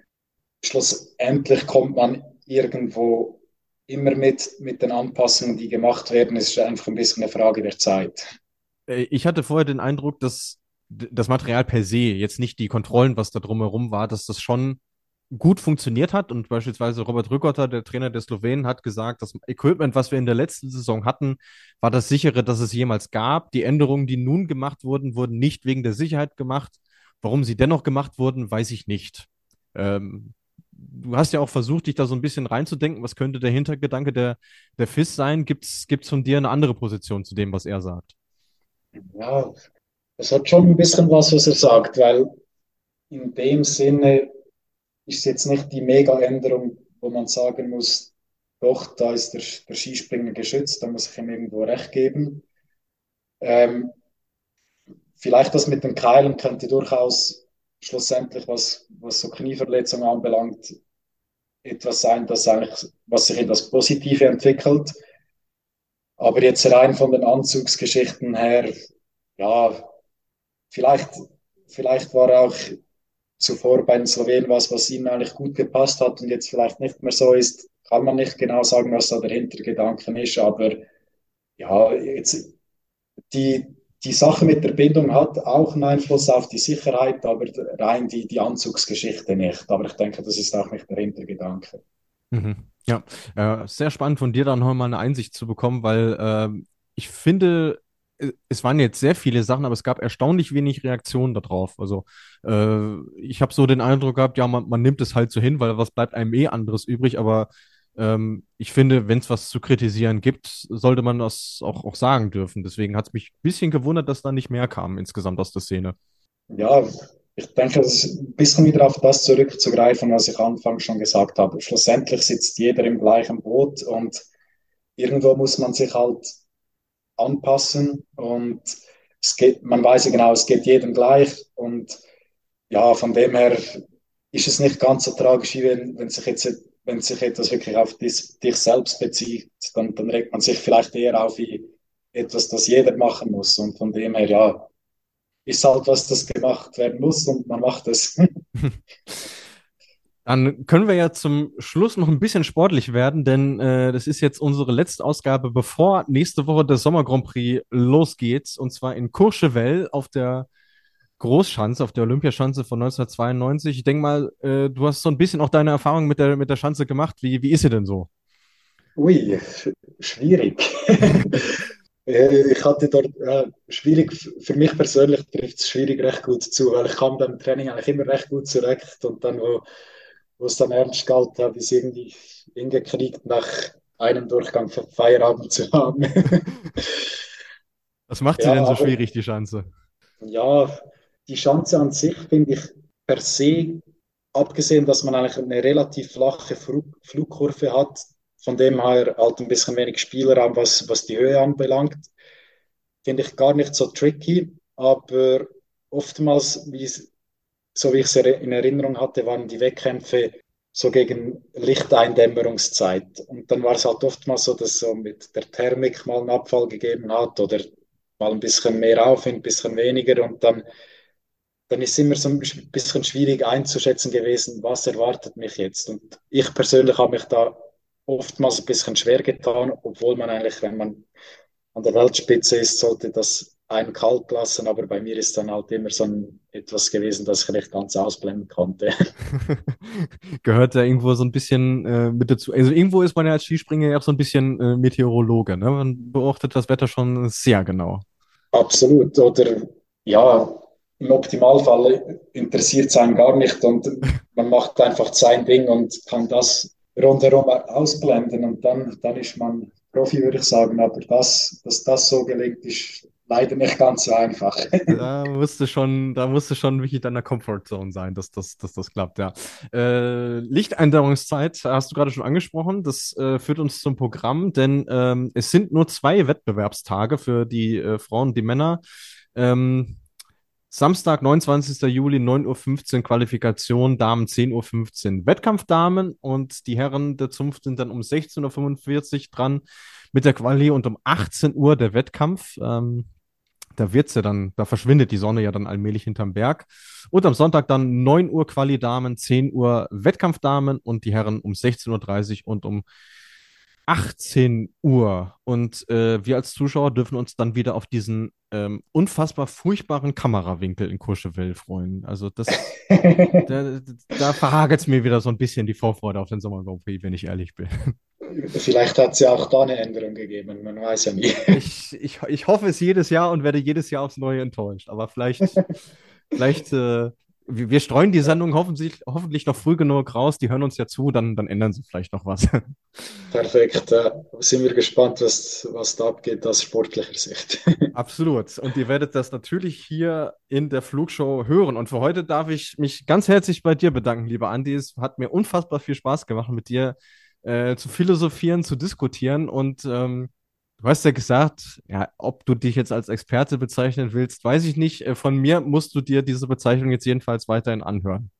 schlussendlich kommt man irgendwo immer mit, mit den Anpassungen, die gemacht werden. Es ist einfach ein bisschen eine Frage der Zeit. Äh, ich hatte vorher den Eindruck, dass das Material per se, jetzt nicht die Kontrollen, was da drumherum war, dass das schon gut funktioniert hat. Und beispielsweise Robert Rückotter, der Trainer der Slowenen, hat gesagt, das Equipment, was wir in der letzten Saison hatten, war das sichere, das es jemals gab. Die Änderungen, die nun gemacht wurden, wurden nicht wegen der Sicherheit gemacht. Warum sie dennoch gemacht wurden, weiß ich nicht. Ähm, du hast ja auch versucht, dich da so ein bisschen reinzudenken. Was könnte der Hintergedanke der, der FIS sein? Gibt es von dir eine andere Position zu dem, was er sagt? Ja, es hat schon ein bisschen was, was er sagt, weil in dem Sinne ist jetzt nicht die Mega-Änderung, wo man sagen muss, doch, da ist der, der Skispringer geschützt, da muss ich ihm irgendwo recht geben. Ähm, vielleicht das mit den Keilen könnte durchaus schlussendlich, was, was so Knieverletzungen anbelangt, etwas sein, das eigentlich, was sich in das Positive entwickelt. Aber jetzt rein von den Anzugsgeschichten her, ja, vielleicht, vielleicht war auch zuvor bei den Slowenen was, was ihnen eigentlich gut gepasst hat und jetzt vielleicht nicht mehr so ist, kann man nicht genau sagen, was da der Hintergedanke ist, aber ja, jetzt die, die Sache mit der Bindung hat auch einen Einfluss auf die Sicherheit, aber rein die, die Anzugsgeschichte nicht. Aber ich denke, das ist auch nicht der Hintergedanke. Mhm. Ja, äh, sehr spannend von dir dann nochmal eine Einsicht zu bekommen, weil äh, ich finde, es waren jetzt sehr viele Sachen, aber es gab erstaunlich wenig Reaktionen darauf. Also äh, ich habe so den Eindruck gehabt, ja, man, man nimmt es halt so hin, weil was bleibt einem eh anderes übrig, aber ähm, ich finde, wenn es was zu kritisieren gibt, sollte man das auch, auch sagen dürfen. Deswegen hat es mich ein bisschen gewundert, dass da nicht mehr kam insgesamt aus der Szene. Ja, ich denke, das ist ein bisschen wieder auf das zurückzugreifen, was ich anfangs schon gesagt habe. Schlussendlich sitzt jeder im gleichen Boot und irgendwo muss man sich halt anpassen und es geht, man weiß ja genau, es geht jedem gleich und ja, von dem her ist es nicht ganz so tragisch, wenn, wenn sich jetzt wenn sich etwas wirklich auf dich, dich selbst bezieht, dann, dann regt man sich vielleicht eher auf wie etwas, das jeder machen muss. Und von dem her, ja, ist halt was, das gemacht werden muss und man macht es. *laughs* Dann können wir ja zum Schluss noch ein bisschen sportlich werden, denn äh, das ist jetzt unsere letzte Ausgabe, bevor nächste Woche der Sommer Grand Prix losgeht. Und zwar in Courchevel auf der Großschanze, auf der Olympiaschanze von 1992. Ich denke mal, äh, du hast so ein bisschen auch deine Erfahrung mit der, mit der Schanze gemacht. Wie, wie ist sie denn so? Ui, schwierig. *laughs* Äh, ich hatte dort äh, schwierig, für mich persönlich trifft es schwierig recht gut zu, weil ich kam beim Training eigentlich immer recht gut zurecht und dann, wo, wo es dann ernst galt, habe ich es irgendwie hingekriegt, nach einem Durchgang Feierabend zu haben. Was macht sie ja, denn so schwierig, die Schanze? Ja, die Schanze an sich finde ich per se, abgesehen, dass man eigentlich eine relativ flache Flugkurve hat, von dem her halt ein bisschen wenig Spielraum, was, was die Höhe anbelangt. Finde ich gar nicht so tricky, aber oftmals, wie so wie ich es in Erinnerung hatte, waren die Wettkämpfe so gegen Lichteindämmerungszeit. Und dann war es halt oftmals so, dass so mit der Thermik mal einen Abfall gegeben hat oder mal ein bisschen mehr auf, ein bisschen weniger und dann, dann ist es immer so ein bisschen schwierig einzuschätzen gewesen, was erwartet mich jetzt. Und ich persönlich habe mich da oftmals ein bisschen schwer getan, obwohl man eigentlich, wenn man an der Weltspitze ist, sollte das einen kalt lassen, aber bei mir ist dann halt immer so ein, etwas gewesen, das ich nicht ganz ausblenden konnte. *laughs* *laughs* Gehört da irgendwo so ein bisschen äh, mit dazu. Also irgendwo ist man ja als Skispringer ja auch so ein bisschen äh, Meteorologe, ne? Man beobachtet das Wetter schon sehr genau. Absolut. Oder ja, im Optimalfall interessiert es einen gar nicht und *laughs* man macht einfach sein Ding und kann das rundherum ausblenden und dann, dann ist man Profi, würde ich sagen. Aber das, dass das so gelingt, ist leider nicht ganz so einfach. *laughs* Da musste schon, da musste schon wirklich deiner Comfortzone sein, dass das, dass das klappt, ja. Äh, Lichteindämmungszeit hast du gerade schon angesprochen. Das äh, führt uns zum Programm, denn ähm, es sind nur zwei Wettbewerbstage für die äh, Frauen und die Männer. Ähm, Samstag, 29. Juli, 9.15 Uhr Qualifikation, Damen 10.15 Uhr Wettkampfdamen und die Herren der Zunft sind dann um 16.45 Uhr dran mit der Quali und um 18 Uhr der Wettkampf. Ähm, da wird's ja dann, da verschwindet die Sonne ja dann allmählich hinterm Berg. Und am Sonntag dann 9 Uhr Quali-Damen, 10 Uhr Wettkampfdamen und die Herren um 16.30 Uhr und um 18 Uhr. Und äh, wir als Zuschauer dürfen uns dann wieder auf diesen ähm, unfassbar furchtbaren Kamerawinkel in Courchevel freuen. Also das, *laughs* da, da verhagelt es mir wieder so ein bisschen die Vorfreude auf den Sommer Grand Prix, wenn ich ehrlich bin. Vielleicht hat es ja auch da eine Änderung gegeben, man weiß ja nie. *laughs* Ich, ich, ich hoffe es jedes Jahr und werde jedes Jahr aufs Neue enttäuscht. Aber vielleicht, *laughs* vielleicht äh, wir streuen die Sendung hoffentlich, hoffentlich noch früh genug raus. Die hören uns ja zu, dann, dann ändern sie vielleicht noch was. *laughs* Perfekt. Äh, sind wir gespannt, was, was da abgeht aus sportlicher Sicht. *laughs* Absolut. Und ihr werdet das natürlich hier in der Flugshow hören. Und für heute darf ich mich ganz herzlich bei dir bedanken, lieber Andi. Es hat mir unfassbar viel Spaß gemacht, mit dir äh, zu philosophieren, zu diskutieren und ähm, Du hast ja gesagt, ja, ob du dich jetzt als Experte bezeichnen willst, weiß ich nicht. Äh, von mir musst du dir diese Bezeichnung jetzt jedenfalls weiterhin anhören.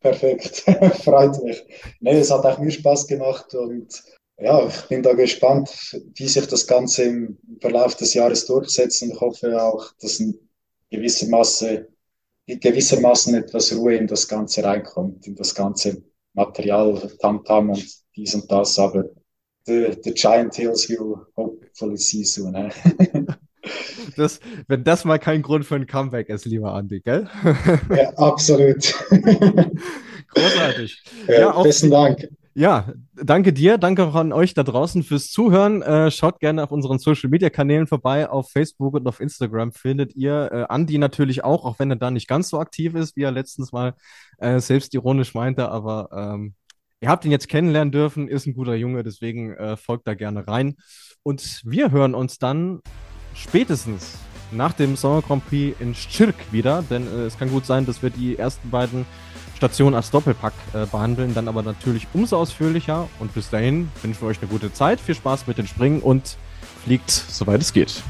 Perfekt, *laughs* freut mich. Nee, es hat auch mir Spaß gemacht und ja, ich bin da gespannt, wie sich das Ganze im Verlauf des Jahres durchsetzt und ich hoffe auch, dass in gewisser Masse, gewissermaßen etwas Ruhe in das Ganze reinkommt, in das ganze Material, Tamtam -Tam und dies und das, aber the, the giant hills will hopefully see soon. Eh? *laughs* Das, wenn das mal kein Grund für ein Comeback ist, lieber Andi, gell? *laughs* Ja, absolut. *laughs* Großartig. Ja, ja auch, besten Dank. Ja, danke dir, danke auch an euch da draußen fürs Zuhören. Äh, schaut gerne auf unseren Social Media Kanälen vorbei. Auf Facebook und auf Instagram findet ihr äh, Andi natürlich auch, auch wenn er da nicht ganz so aktiv ist, wie er letztens mal äh, selbstironisch meinte. Aber ähm, Ihr habt ihn jetzt kennenlernen dürfen, ist ein guter Junge, deswegen äh, folgt da gerne rein. Und wir hören uns dann spätestens nach dem Sommer Grand Prix in Schirk wieder, denn äh, es kann gut sein, dass wir die ersten beiden Stationen als Doppelpack äh, behandeln, dann aber natürlich umso ausführlicher. Und bis dahin wünschen wir euch eine gute Zeit, viel Spaß mit den Springen und fliegt, soweit es geht.